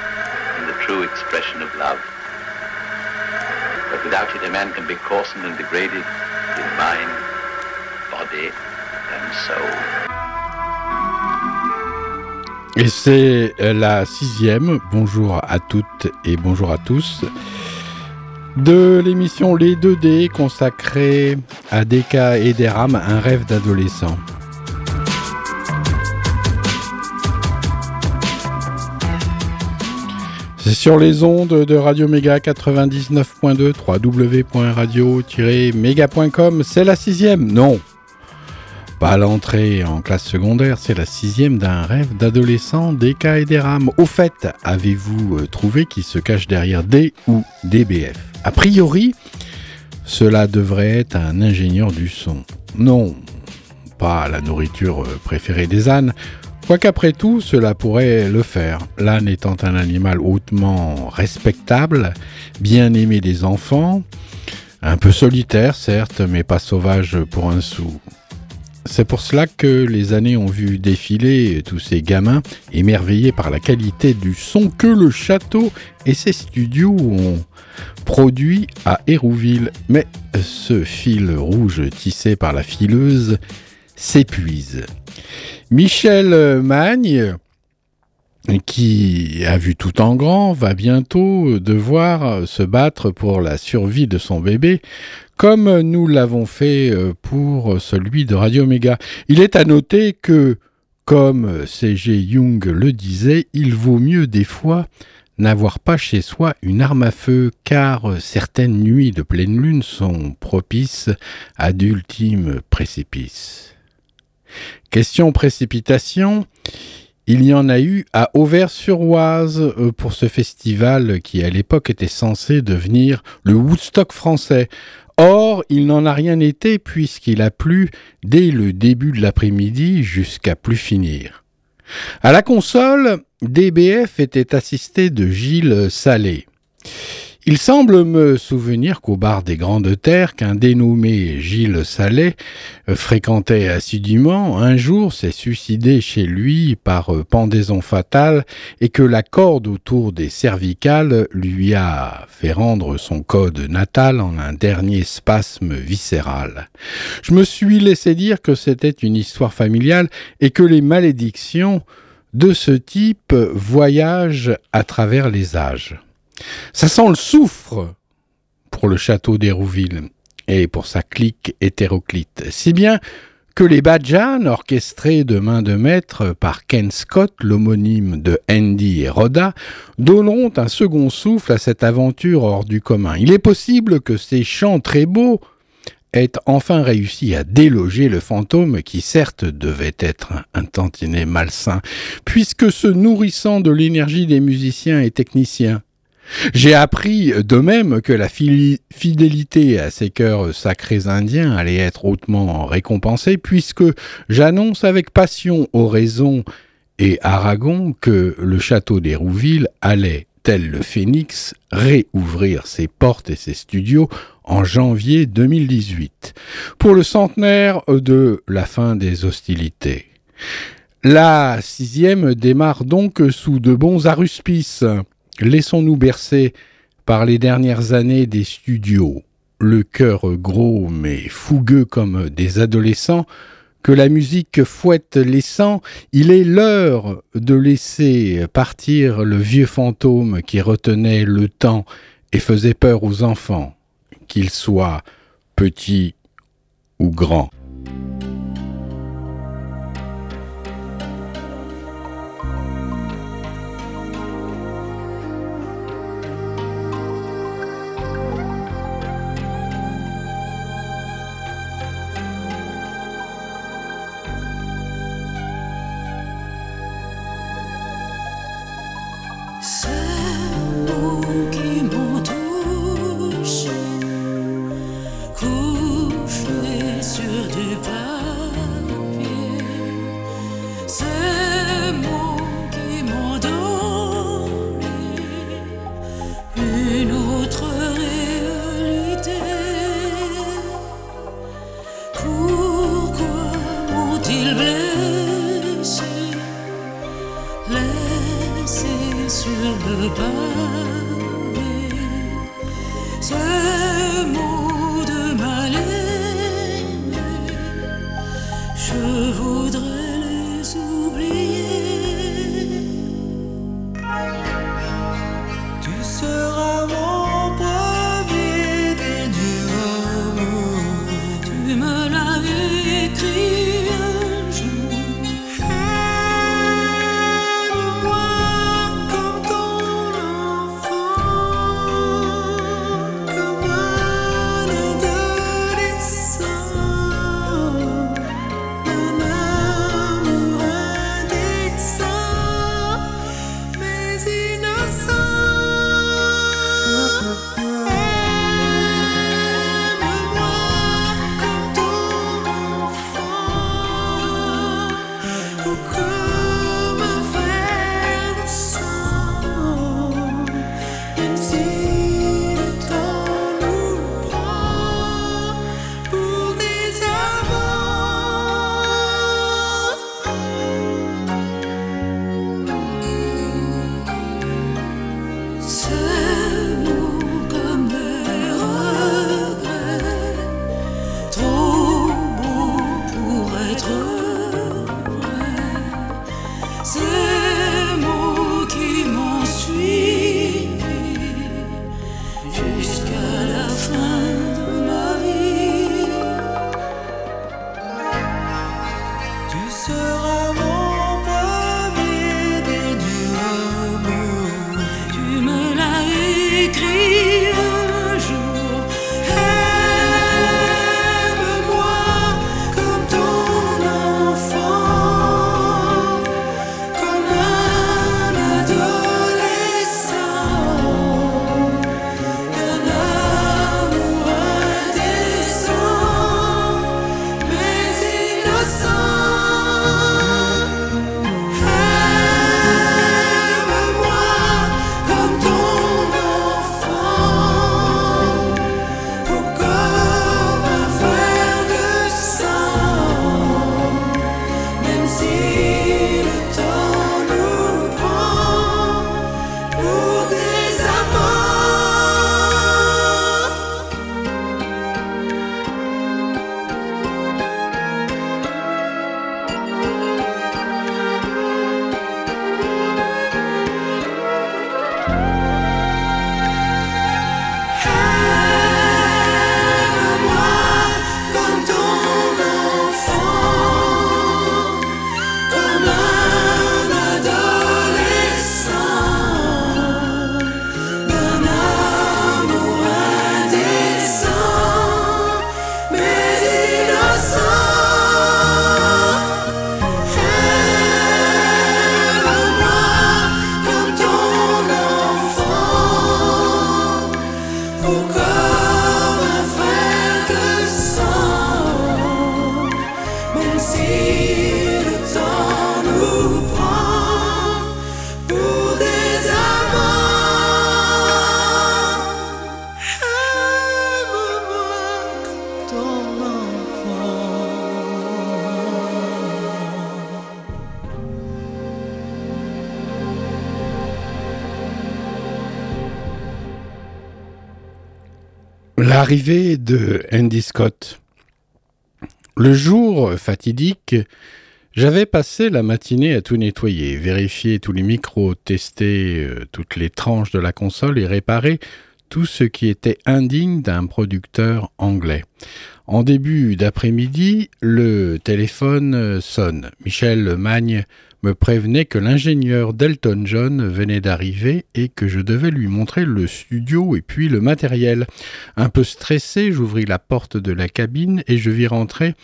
true expression of love. But without it, a man can be coarsened and degraded in mind, body, and soul. Et c'est euh, la sixième, bonjour à toutes et bonjour à tous, de l'émission Les 2D consacrée à Deka et Deram, un rêve d'adolescent. C'est sur les ondes de Radio Méga 99.2, www.radio-méga.com. C'est la sixième Non, pas l'entrée en classe secondaire, c'est la sixième d'un rêve d'adolescent d'Eka et des rames. Au fait, avez-vous euh, trouvé qui se cache derrière D ou DBF A priori, cela devrait être un ingénieur du son. Non, pas la nourriture euh, préférée des ânes, quoiqu'après tout, cela pourrait le faire. L'âne étant un animal hautement respectable, bien aimé des enfants, un peu solitaire certes, mais pas sauvage pour un sou. C'est pour cela que les années ont vu défiler tous ces gamins émerveillés par la qualité du son que le château et ses studios ont produit à Hérouville. Mais ce fil rouge tissé par la fileuse s'épuise. Michel Magne, qui a vu tout en grand, va bientôt devoir se battre pour la survie de son bébé, comme nous l'avons fait euh, pour celui de Radio Méga. Il est à noter que, comme C.G. Jung le disait, il vaut mieux des fois n'avoir pas chez soi une arme à feu, car certaines nuits de pleine lune sont propices à d'ultimes précipices. Question précipitation. Il y en a eu à Auvers-sur-Oise euh, pour ce festival qui à l'époque était censé devenir le Woodstock français. Or, il n'en a rien été puisqu'il a plu dès le début de l'après-midi jusqu'à plus finir. À la console, DBF était assisté de Gilles Salé. Il semble me souvenir qu'au bar des Grandes Terres, qu'un dénommé Gilles Salet euh, fréquentait assidûment, un jour s'est suicidé chez lui par euh, pendaison fatale et que la corde autour des cervicales lui a fait rendre son code natal en un dernier spasme viscéral. Je me suis laissé dire que c'était une histoire familiale et que les malédictions de ce type voyagent à travers les âges. Ça sent le soufre pour le château d'Hérouville et pour sa clique hétéroclite. Si bien que les Badjan, orchestrés de main de maître par Ken Scott, l'homonyme de Andy et Rhoda, donneront un second souffle à cette aventure hors du commun. Il est possible que ces chants très beaux aient enfin réussi à déloger le fantôme qui certes devait être un tantinet malsain, puisque se nourrissant de l'énergie des musiciens et techniciens, j'ai appris de même que la fidélité à ces cœurs sacrés indiens allait être hautement récompensée, puisque j'annonce avec passion aux raisons et Aragon que le château d'Hérouville allait, tel le phénix, réouvrir ses portes et ses studios en janvier 2018, pour le centenaire de la fin des hostilités. La sixième démarre donc sous de bons aruspices. Laissons-nous bercer par les dernières années des studios, le cœur gros mais fougueux comme des adolescents, que la musique fouette les sangs, il est l'heure de laisser partir le vieux fantôme qui retenait le temps et faisait peur aux enfants, qu'ils soient petits ou grands. L'arrivée de Andy Scott. Le jour fatidique, j'avais passé la matinée à tout nettoyer, vérifier tous les micros, tester euh, toutes les tranches de la console et réparer tout ce qui était indigne d'un producteur anglais. En début d'après-midi, le téléphone sonne. Michel Magne me prévenait que l'ingénieur d'Elton John venait d'arriver et que je devais lui montrer le studio et puis le matériel. Un peu stressé, j'ouvris la porte de la cabine et je vis rentrer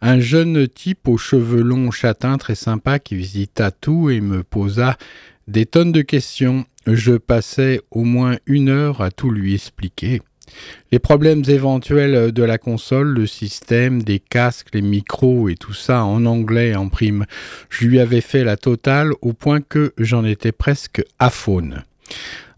un jeune type aux cheveux longs châtains très sympa qui visita tout et me posa des tonnes de questions. Je passais au moins une heure à tout lui expliquer. Les problèmes éventuels de la console, le système, des casques, les micros et tout ça en anglais en prime. Je lui avais fait la totale au point que j'en étais presque aphone.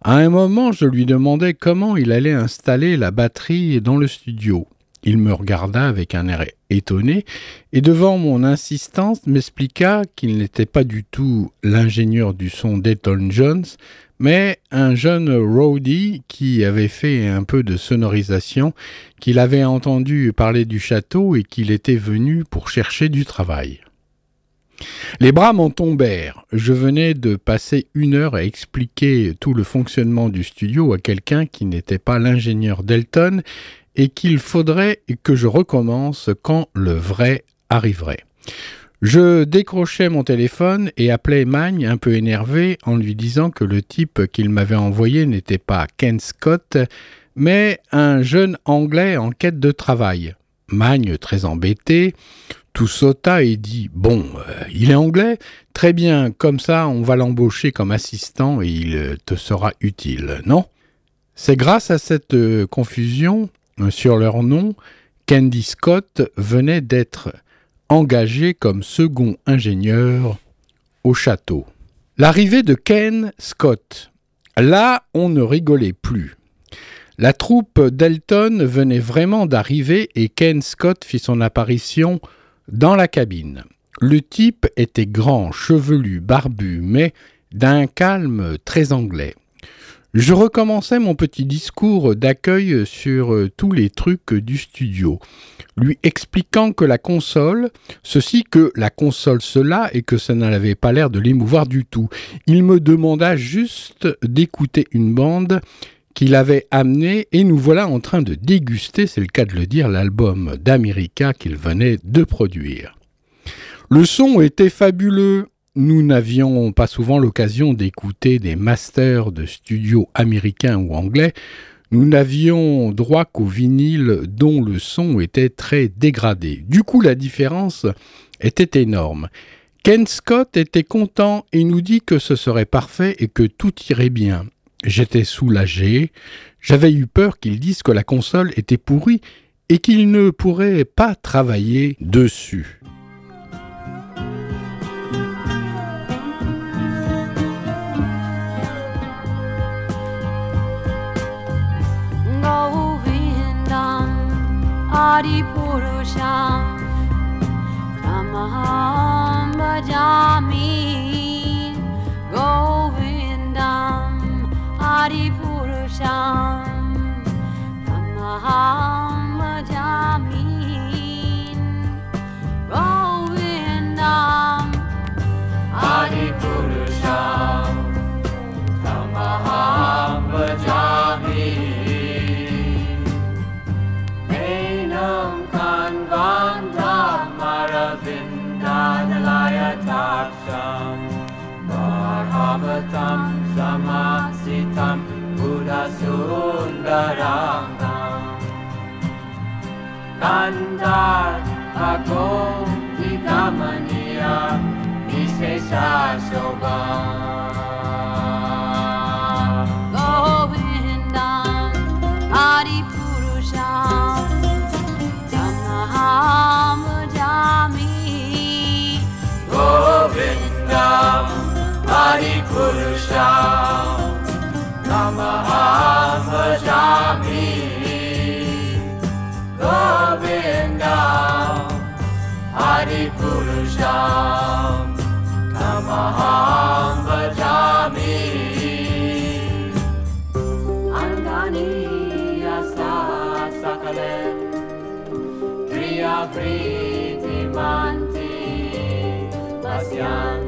À un moment, je lui demandais comment il allait installer la batterie dans le studio. Il me regarda avec un air étonné et devant mon insistance m'expliqua qu'il n'était pas du tout l'ingénieur du son d'Elton Jones, mais un jeune roadie qui avait fait un peu de sonorisation, qu'il avait entendu parler du château et qu'il était venu pour chercher du travail. Les bras m'en tombèrent. Je venais de passer une heure à expliquer tout le fonctionnement du studio à quelqu'un qui n'était pas l'ingénieur d'Elton et qu'il faudrait que je recommence quand le vrai arriverait. Je décrochai mon téléphone et appelai Magne un peu énervé en lui disant que le type qu'il m'avait envoyé n'était pas Ken Scott, mais un jeune Anglais en quête de travail. Magne, très embêté, tout sauta et dit Bon, euh, il est anglais Très bien, comme ça on va l'embaucher comme assistant et il te sera utile, non? C'est grâce à cette euh, confusion euh, sur leur nom qu'Andy Scott venait d'être engagé comme second ingénieur au château. L'arrivée de Ken Scott. Là, on ne rigolait plus. La troupe d'Elton venait vraiment d'arriver et Ken Scott fit son apparition dans la cabine. Le type était grand, chevelu, barbu, mais d'un calme très anglais. Je recommençai mon petit discours d'accueil sur euh, tous les trucs du studio, lui expliquant que la console, ceci que la console cela et que ça n'avait pas l'air de l'émouvoir du tout. Il me demanda juste d'écouter une bande qu'il avait amenée et nous voilà en train de déguster, c'est le cas de le dire, l'album d'America qu'il venait de produire. Le son était fabuleux. Nous n'avions pas souvent l'occasion d'écouter des masters de studios américains ou anglais. Nous n'avions droit qu'au vinyle dont le son était très dégradé. Du coup, la différence était énorme. Ken Scott était content et nous dit que ce serait parfait et que tout irait bien. J'étais soulagé. J'avais eu peur qu'il dise que la console était pourrie et qu'il ne pourrait pas travailler dessus. Hari Purusham Brahmaham Bhajami Govindam Hari Purusham Brahmaham Bhajami Govindam Hari Purusham Brahmaham Bhagavatam Bhagavatam Samasitam Buddha Sundarangam Kandar Ako Hidamaniya Nishesha Shobham Govindam Adipurusham Dhamma Hari Purusha Namaha Bhajami Govinda Hari Purusha Namaha Bhajami Andani Asa Sakale Priya Priti Manti Pasyan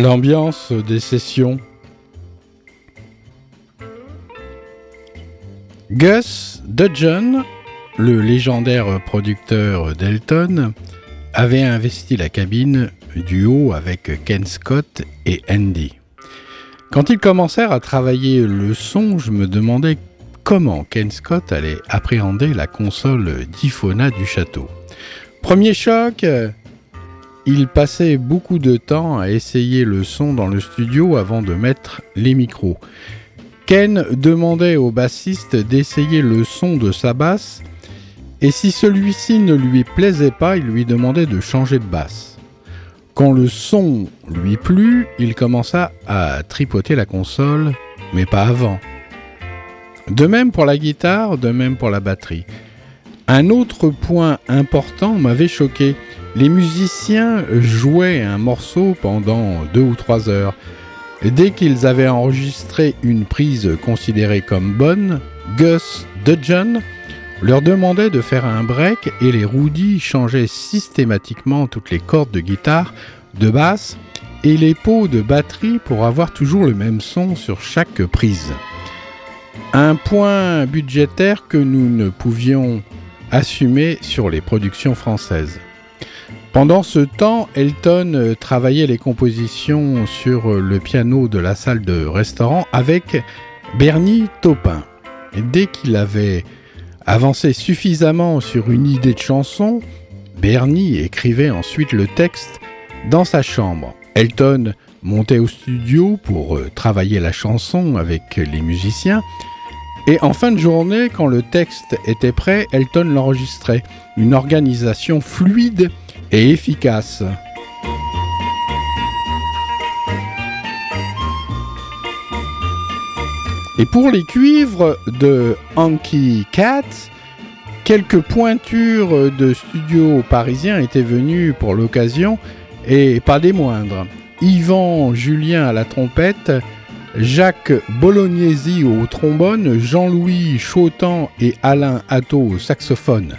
L'ambiance des sessions. Gus Dudgeon, le légendaire producteur d'Elton, avait investi la cabine du haut avec Ken Scott et Andy. Quand ils commencèrent à travailler le son, je me demandais comment Ken Scott allait appréhender la console Difona du château. Premier choc, il passait beaucoup de temps à essayer le son dans le studio avant de mettre les micros. Ken demandait au bassiste d'essayer le son de sa basse et si celui-ci ne lui plaisait pas, il lui demandait de changer de basse. Quand le son lui plut, il commença à tripoter la console, mais pas avant. De même pour la guitare, de même pour la batterie. Un autre point important m'avait choqué. Les musiciens jouaient un morceau pendant deux ou trois heures. Dès qu'ils avaient enregistré une prise considérée comme bonne, Gus Dudgeon leur demandait de faire un break et les Rudy changeaient systématiquement toutes les cordes de guitare, de basse et les pots de batterie pour avoir toujours le même son sur chaque prise. Un point budgétaire que nous ne pouvions assumer sur les productions françaises. Pendant ce temps, Elton euh, travaillait les compositions sur euh, le piano de la salle de restaurant avec Bernie Taupin. Dès qu'il avait avancé suffisamment sur une idée de chanson, Bernie écrivait ensuite le texte dans sa chambre. Elton montait au studio pour euh, travailler la chanson avec les musiciens. Et en fin de journée, quand le texte était prêt, Elton l'enregistrait. Une organisation fluide et efficace. Et pour les cuivres de Hanky Cat, quelques pointures de studios parisiens étaient venues pour l'occasion et pas des moindres. Yvan Julien à la trompette, Jacques Bolognesi au trombone, Jean-Louis Chautan et Alain Atto au saxophone.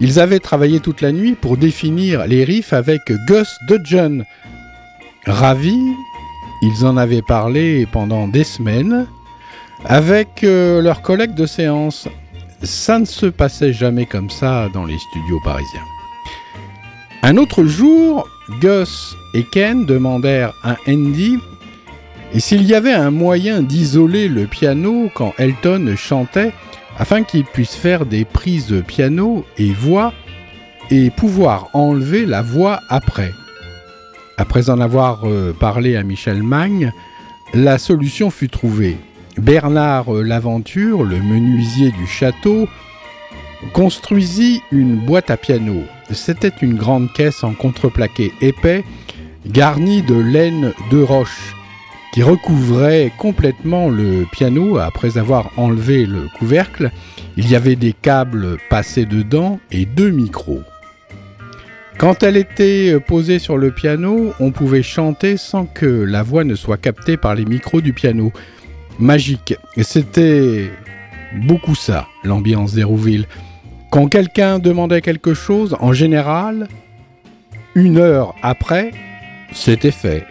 Ils avaient travaillé toute la nuit pour définir les riffs avec Gus Dudgeon. Ravis, ils en avaient parlé pendant des semaines avec euh, leurs collègues de séance. Ça ne se passait jamais comme ça dans les studios parisiens. Un autre jour, Gus et Ken demandèrent à Andy et s'il y avait un moyen d'isoler le piano quand Elton chantait afin qu'il puisse faire des prises de piano et voix et pouvoir enlever la voix après. Après en avoir euh, parlé à Michel Magne, la solution fut trouvée. Bernard Laventure, le menuisier du château, construisit une boîte à piano. C'était une grande caisse en contreplaqué épais, garnie de laine de roche, recouvrait complètement le piano après avoir enlevé le couvercle. Il y avait des câbles passés dedans et deux micros. Quand elle était posée sur le piano, on pouvait chanter sans que la voix ne soit captée par les micros du piano. Magique. C'était beaucoup ça, l'ambiance d'Hérouville. Quand quelqu'un demandait quelque chose, en général, une heure après, c'était fait.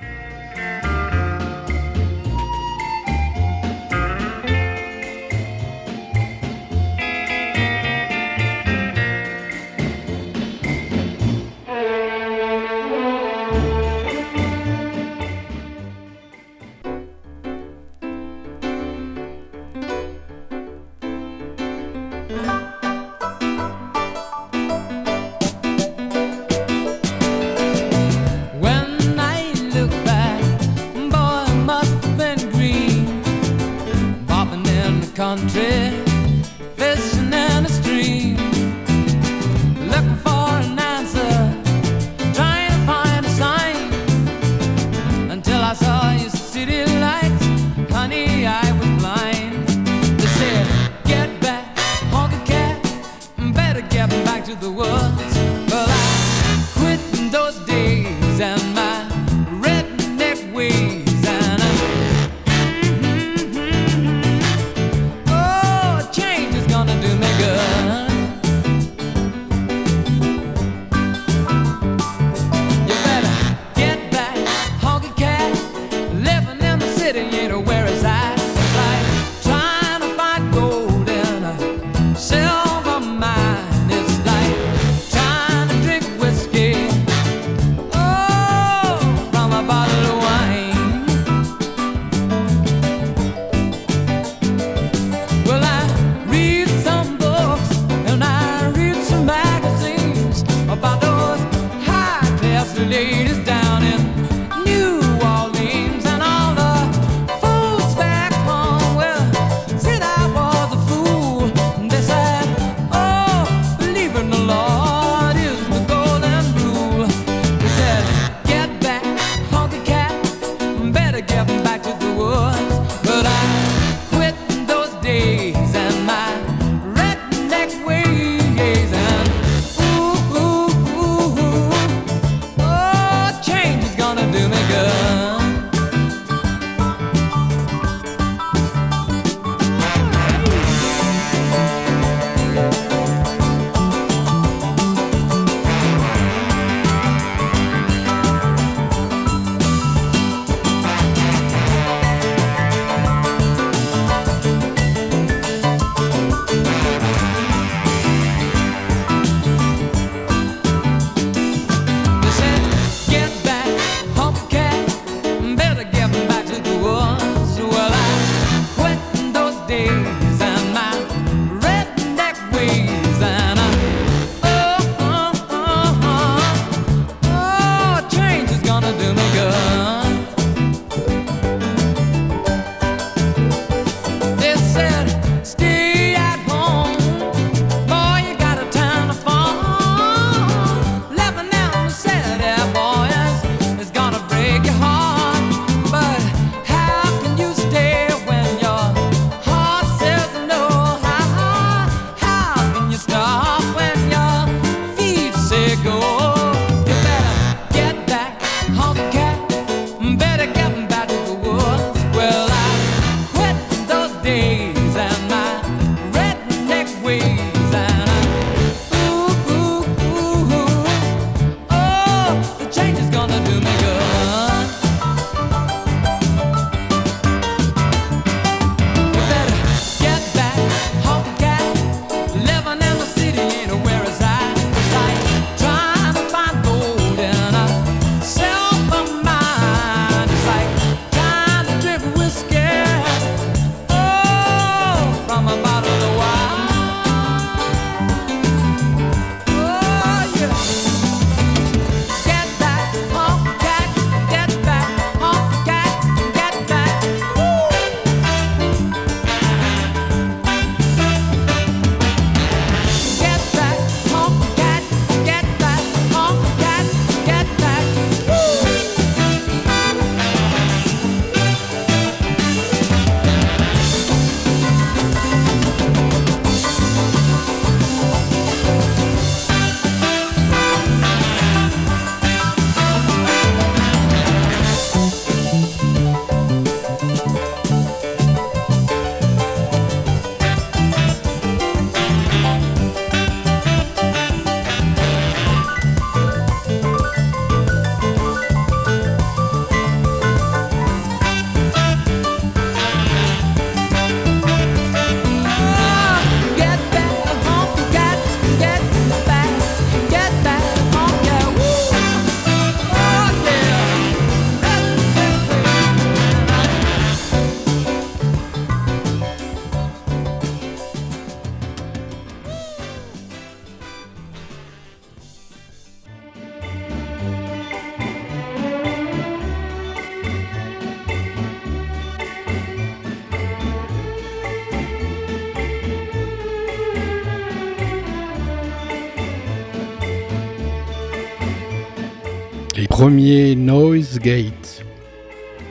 premier Noise Gate.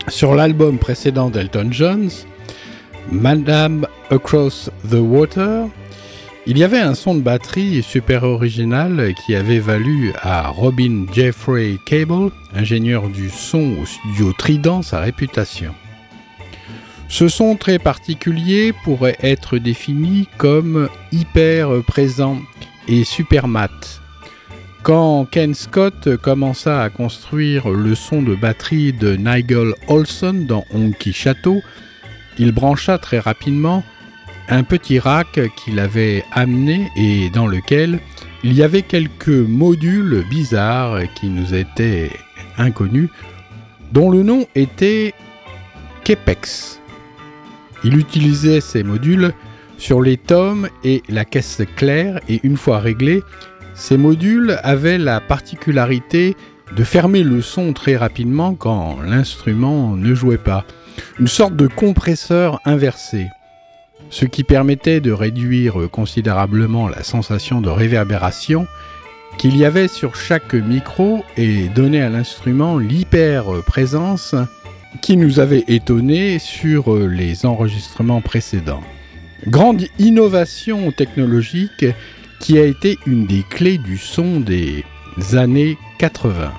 Sur l'album précédent d'Elton John, Madame Across the Water, il y avait un son de batterie super original qui avait valu à Robin Jeffrey Cable, ingénieur du son au studio Trident, sa réputation. Ce son très particulier pourrait être défini comme hyper présent et super mat. Quand Ken Scott commença à construire le son de batterie de Nigel Olson dans Honky Chateau, il brancha très rapidement un petit rack qu'il avait amené et dans lequel il y avait quelques modules bizarres qui nous étaient inconnus, dont le nom était Kepex. Il utilisait ces modules sur les tomes et la caisse claire et une fois réglés, ces modules avaient la particularité de fermer le son très rapidement quand l'instrument ne jouait pas. Une sorte de compresseur inversé ce qui permettait de réduire considérablement la sensation de réverbération qu'il y avait sur chaque micro et donnait à l'instrument l'hyper-présence qui nous avait étonnés sur les enregistrements précédents. Grande innovation technologique qui a été une des clés du son des années 80.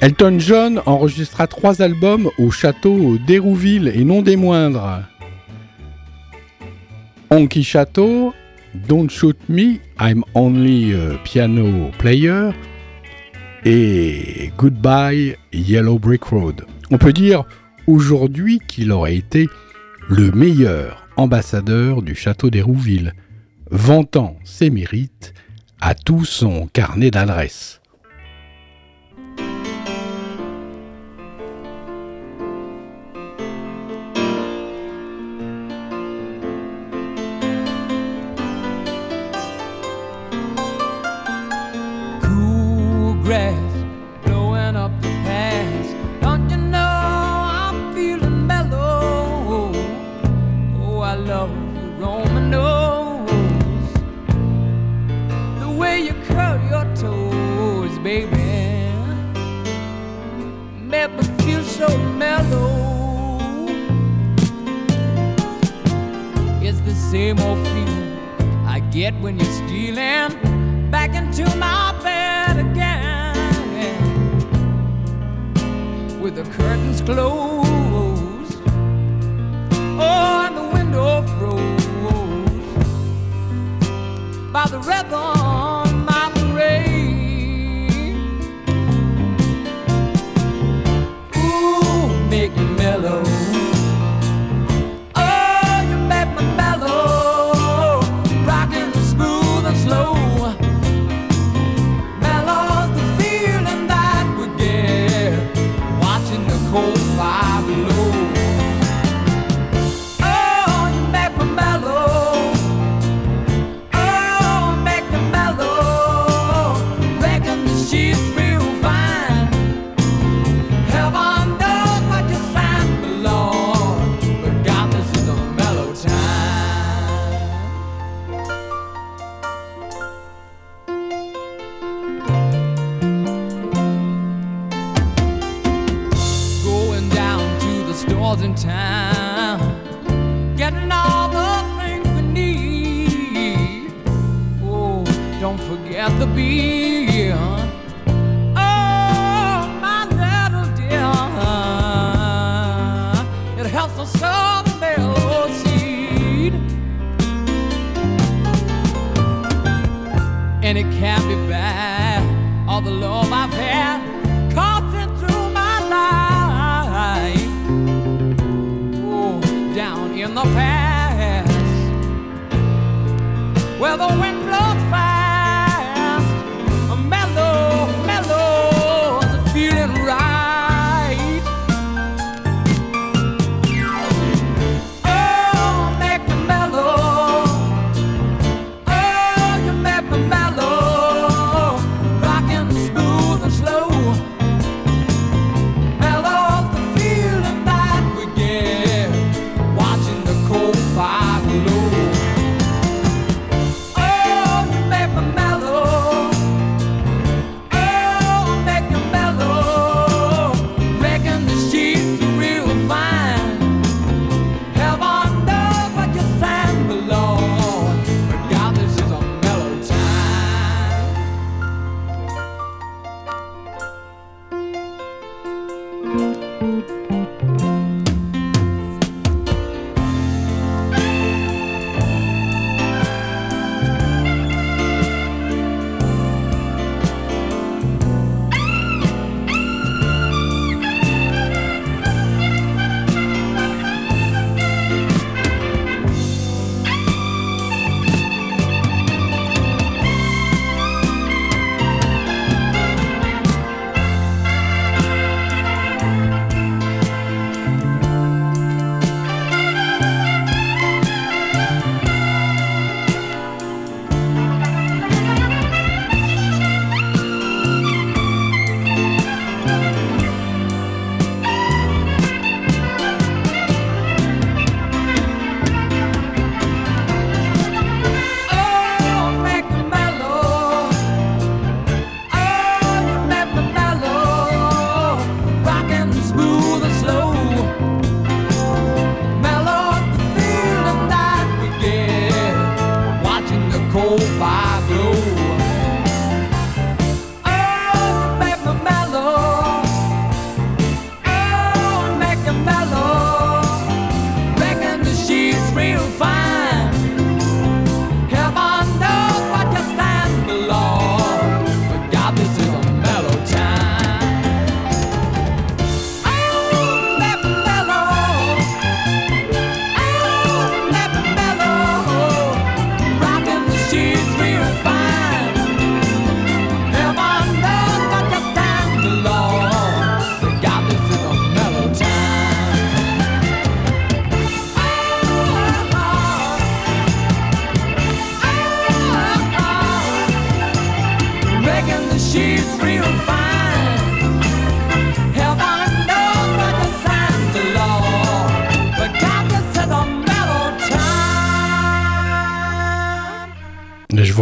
Elton John enregistra trois albums au château d'Hérouville et non des moindres. Honky Chateau, Don't Shoot Me, I'm Only a Piano Player et Goodbye Yellow Brick Road. On peut dire aujourd'hui qu'il aurait été le meilleur ambassadeur du château d'Hérouville, vantant ses mérites à tout son carnet d'adresses. Same old feeling I get when you're stealing back into my bed again with the curtains closed. Oh, and the window froze by the rhythm of my parade. Ooh, make me mellow.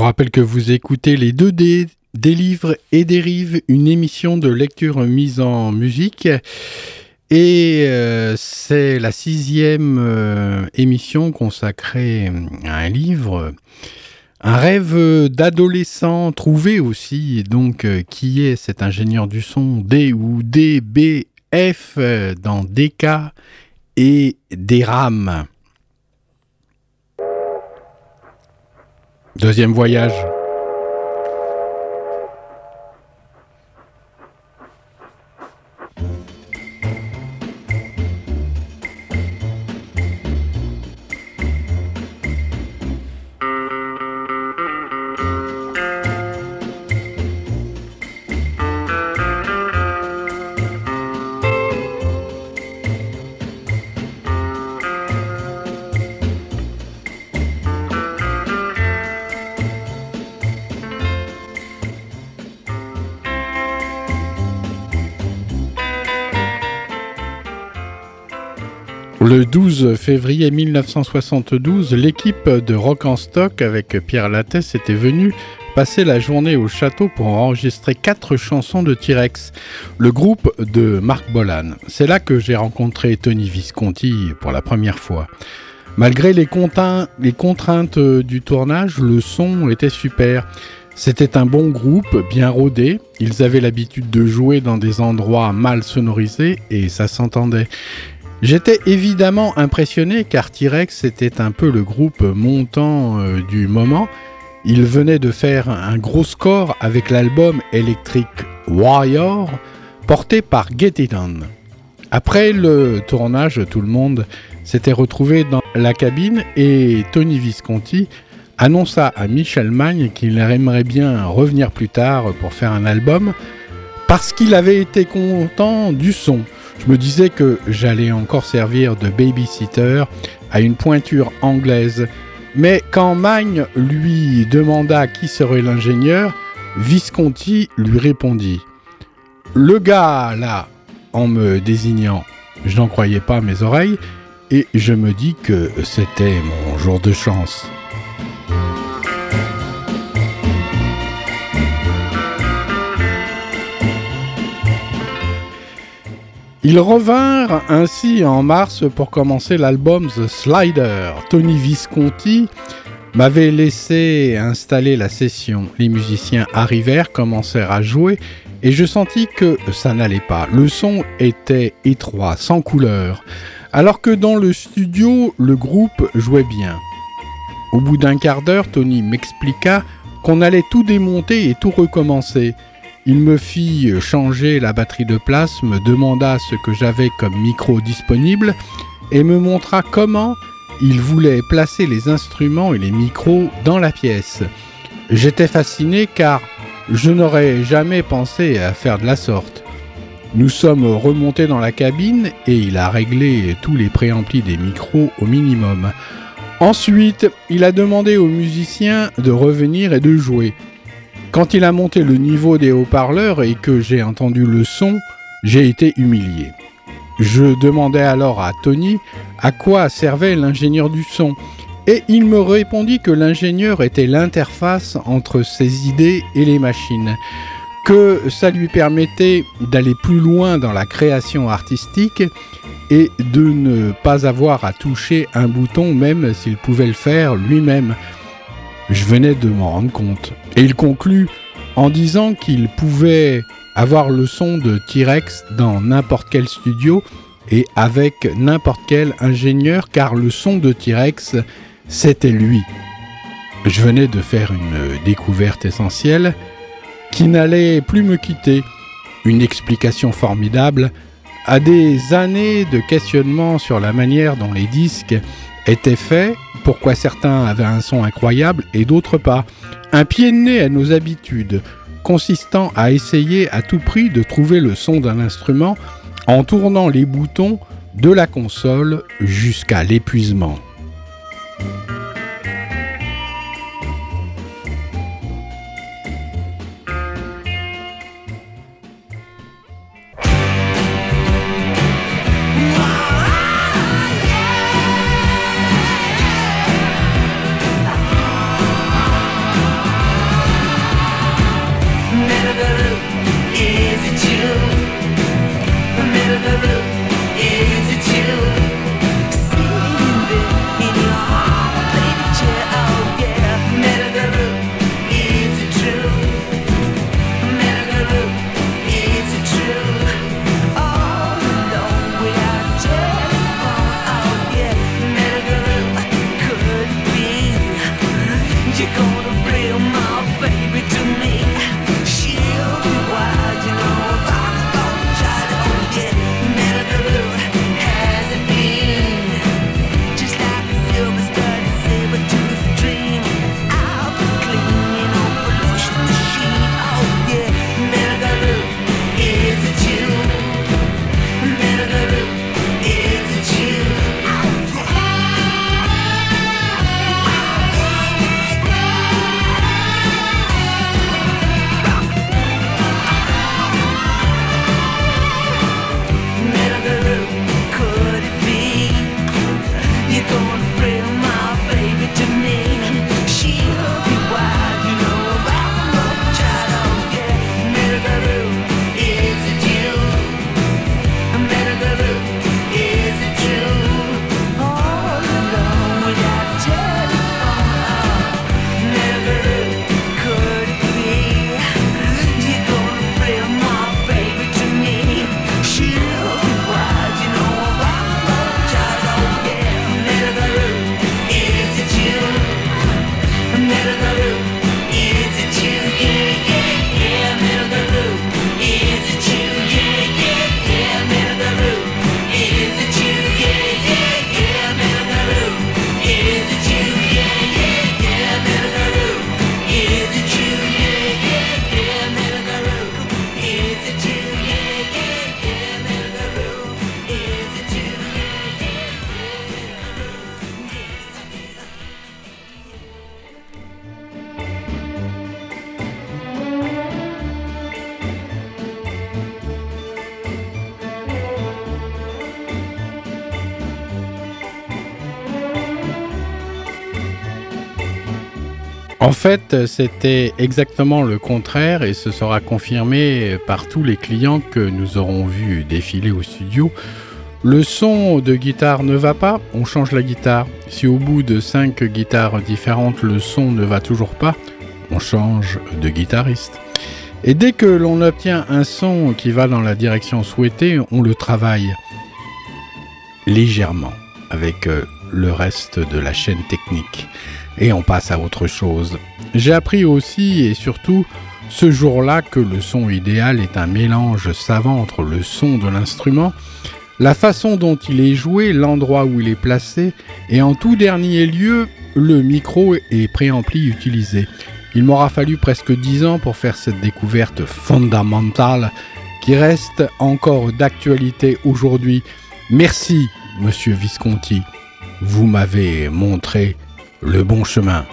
Rappelle que vous écoutez les deux d des livres et des rives, une émission de lecture mise en musique. Et euh, c'est la sixième euh, émission consacrée à un livre, un rêve d'adolescent trouvé aussi, donc euh, qui est cet ingénieur du son D ou DBF euh, dans DK et DRAM. Deuxième voyage. Le 12 février 1972, l'équipe de Rock en Stock avec Pierre Lattès était venue passer la journée au château pour enregistrer quatre chansons de T-Rex, le groupe de Marc Bolan. C'est là que j'ai rencontré Tony Visconti pour la première fois. Malgré les, les contraintes du tournage, le son était super. C'était un bon groupe, bien rodé. Ils avaient l'habitude de jouer dans des endroits mal sonorisés et ça s'entendait. J'étais évidemment impressionné car T-Rex était un peu le groupe montant euh, du moment. Il venait de faire un gros score avec l'album Electric Warrior porté par Get It On. Après le tournage, tout le monde s'était retrouvé dans la cabine et Tony Visconti annonça à Michel Magne qu'il aimerait bien revenir plus tard pour faire un album parce qu'il avait été content du son. Je me disais que j'allais encore servir de babysitter à une pointure anglaise. Mais quand Magne lui demanda qui serait l'ingénieur, Visconti lui répondit Le gars là, en me désignant, je n'en croyais pas mes oreilles, et je me dis que c'était mon jour de chance. Ils revinrent ainsi en mars pour commencer l'album The Slider. Tony Visconti m'avait laissé installer la session. Les musiciens arrivèrent, commencèrent à jouer et je sentis que ça n'allait pas. Le son était étroit, sans couleur, alors que dans le studio, le groupe jouait bien. Au bout d'un quart d'heure, Tony m'expliqua qu'on allait tout démonter et tout recommencer. Il me fit changer la batterie de place, me demanda ce que j'avais comme micro disponible et me montra comment il voulait placer les instruments et les micros dans la pièce. J'étais fasciné car je n'aurais jamais pensé à faire de la sorte. Nous sommes remontés dans la cabine et il a réglé tous les préamplis des micros au minimum. Ensuite, il a demandé aux musiciens de revenir et de jouer. Quand il a monté le niveau des haut-parleurs et que j'ai entendu le son, j'ai été humilié. Je demandai alors à Tony à quoi servait l'ingénieur du son, et il me répondit que l'ingénieur était l'interface entre ses idées et les machines, que ça lui permettait d'aller plus loin dans la création artistique et de ne pas avoir à toucher un bouton même s'il pouvait le faire lui-même. Je venais de m'en rendre compte. Et il conclut en disant qu'il pouvait avoir le son de T-Rex dans n'importe quel studio et avec n'importe quel ingénieur car le son de T-Rex, c'était lui. Je venais de faire une découverte essentielle qui n'allait plus me quitter. Une explication formidable à des années de questionnement sur la manière dont les disques étaient faits, pourquoi certains avaient un son incroyable et d'autres pas. Un pied de nez à nos habitudes, consistant à essayer à tout prix de trouver le son d'un instrument en tournant les boutons de la console jusqu'à l'épuisement. C'était exactement le contraire et ce sera confirmé par tous les clients que nous aurons vus défiler au studio. Le son de guitare ne va pas, on change la guitare. Si au bout de cinq guitares différentes le son ne va toujours pas, on change de guitariste. Et dès que l'on obtient un son qui va dans la direction souhaitée, on le travaille légèrement avec euh, le reste de la chaîne technique. Et on passe à autre chose. J'ai appris aussi et surtout ce jour-là que le son idéal est un mélange savant entre le son de l'instrument, la façon dont il est joué, l'endroit où il est placé, et en tout dernier lieu, le micro et préampli utilisé. Il m'aura fallu presque dix ans pour faire cette découverte fondamentale qui reste encore d'actualité aujourd'hui. Merci, monsieur Visconti. Vous m'avez montré le bon chemin.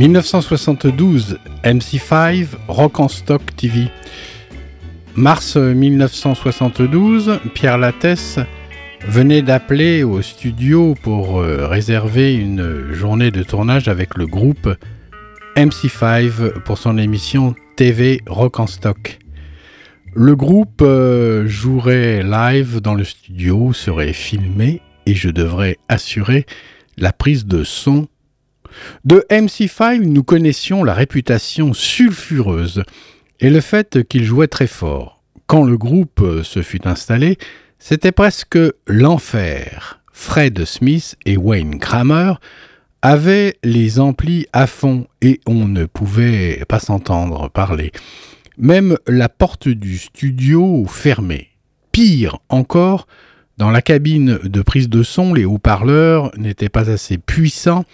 1972, MC5, Rock en Stock TV. Mars 1972, Pierre Lattès venait d'appeler au studio pour euh, réserver une journée de tournage avec le groupe MC5 pour son émission TV Rock en Stock. Le groupe euh, jouerait live dans le studio, serait filmé et je devrais assurer la prise de son. De MC5, nous connaissions la réputation sulfureuse et le fait qu'il jouait très fort. Quand le groupe se fut installé, c'était presque l'enfer. Fred Smith et Wayne Kramer avaient les amplis à fond et on ne pouvait pas s'entendre parler. Même la porte du studio fermée. Pire encore, dans la cabine de prise de son, les haut-parleurs n'étaient pas assez puissants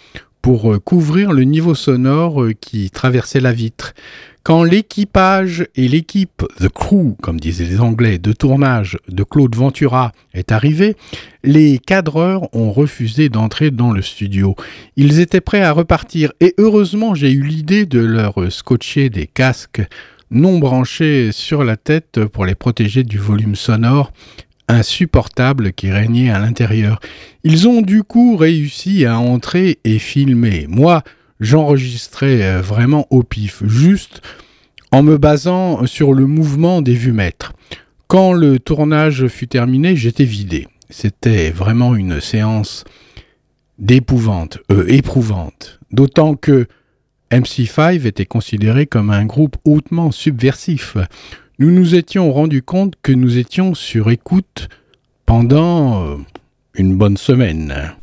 pour couvrir le niveau sonore qui traversait la vitre. Quand l'équipage et l'équipe The Crew, comme disaient les Anglais, de tournage de Claude Ventura est arrivé, les cadreurs ont refusé d'entrer dans le studio. Ils étaient prêts à repartir et heureusement j'ai eu l'idée de leur scotcher des casques non branchés sur la tête pour les protéger du volume sonore insupportable qui régnait à l'intérieur. Ils ont du coup réussi à entrer et filmer. Moi, j'enregistrais euh, vraiment au pif, juste en me basant sur le mouvement des vumètres. Quand le tournage fut terminé, j'étais vidé. C'était vraiment une séance d'épouvante, euh, éprouvante. D'autant que MC5 était considéré comme un groupe hautement subversif. Nous nous étions rendus compte que nous étions sur écoute pendant euh, une bonne semaine.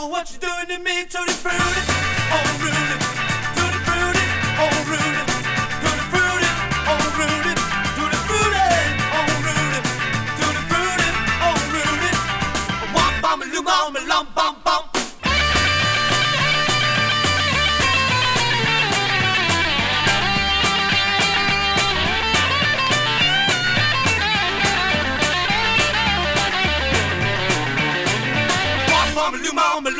know what you're doing to me, Tony Fruity, oh, all Fruity.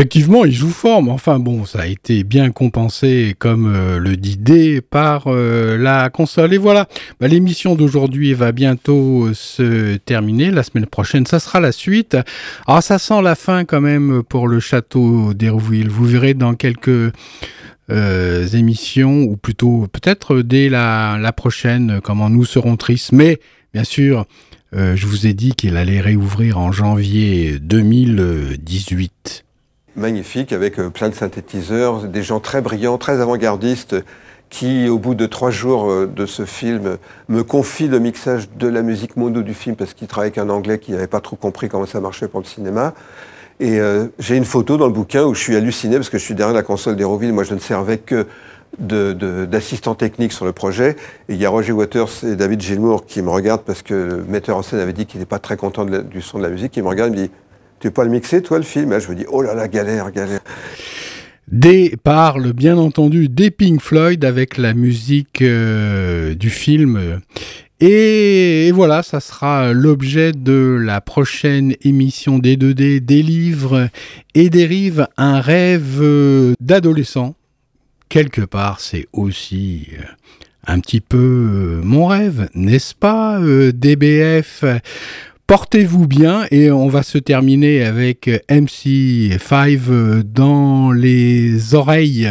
Effectivement, il joue fort, mais enfin bon, ça a été bien compensé, comme euh, le dit D, par euh, la console. Et voilà, bah, l'émission d'aujourd'hui va bientôt euh, se terminer. La semaine prochaine, ça sera la suite. Alors ça sent la fin quand même pour le château d'Hérouville. Vous verrez dans quelques émissions, ou plutôt peut-être dès la, prochaine, comment nous serons tristes. Mais bien sûr, je vous ai dit qu'il allait réouvrir en janvier 2018. Magnifique avec euh, plein de synthétiseurs, des gens très brillants, très avant-gardistes qui, au bout de trois jours euh, de ce film, me confient le mixage de la musique mono du film parce qu'il travaille avec un Anglais qui n'avait pas trop compris comment ça marchait pour le cinéma. Et euh, j'ai une photo dans le bouquin où je suis halluciné parce que je suis derrière la console d'Héroville. Moi, je ne servais que d'assistant technique sur le projet. Et il y a Roger Waters et David Gilmour qui me regardent parce que le metteur en scène avait dit qu'il n'est pas très content du son de la musique. Il me regarde et me dit Tu veux pas le mixer, toi, le film? Je me dis Oh là là, galère, galère. Des parle bien entendu des Pink Floyd avec la musique euh, du film. Et, voilà, ça sera l'objet de la prochaine émission des 2D, des livres et des un rêve euh, d'adolescent. Quelque part, c'est aussi euh, un petit peu mon rêve, n'est-ce pas, DBF Portez-vous bien et on va se terminer avec MC5 euh, dans les oreilles.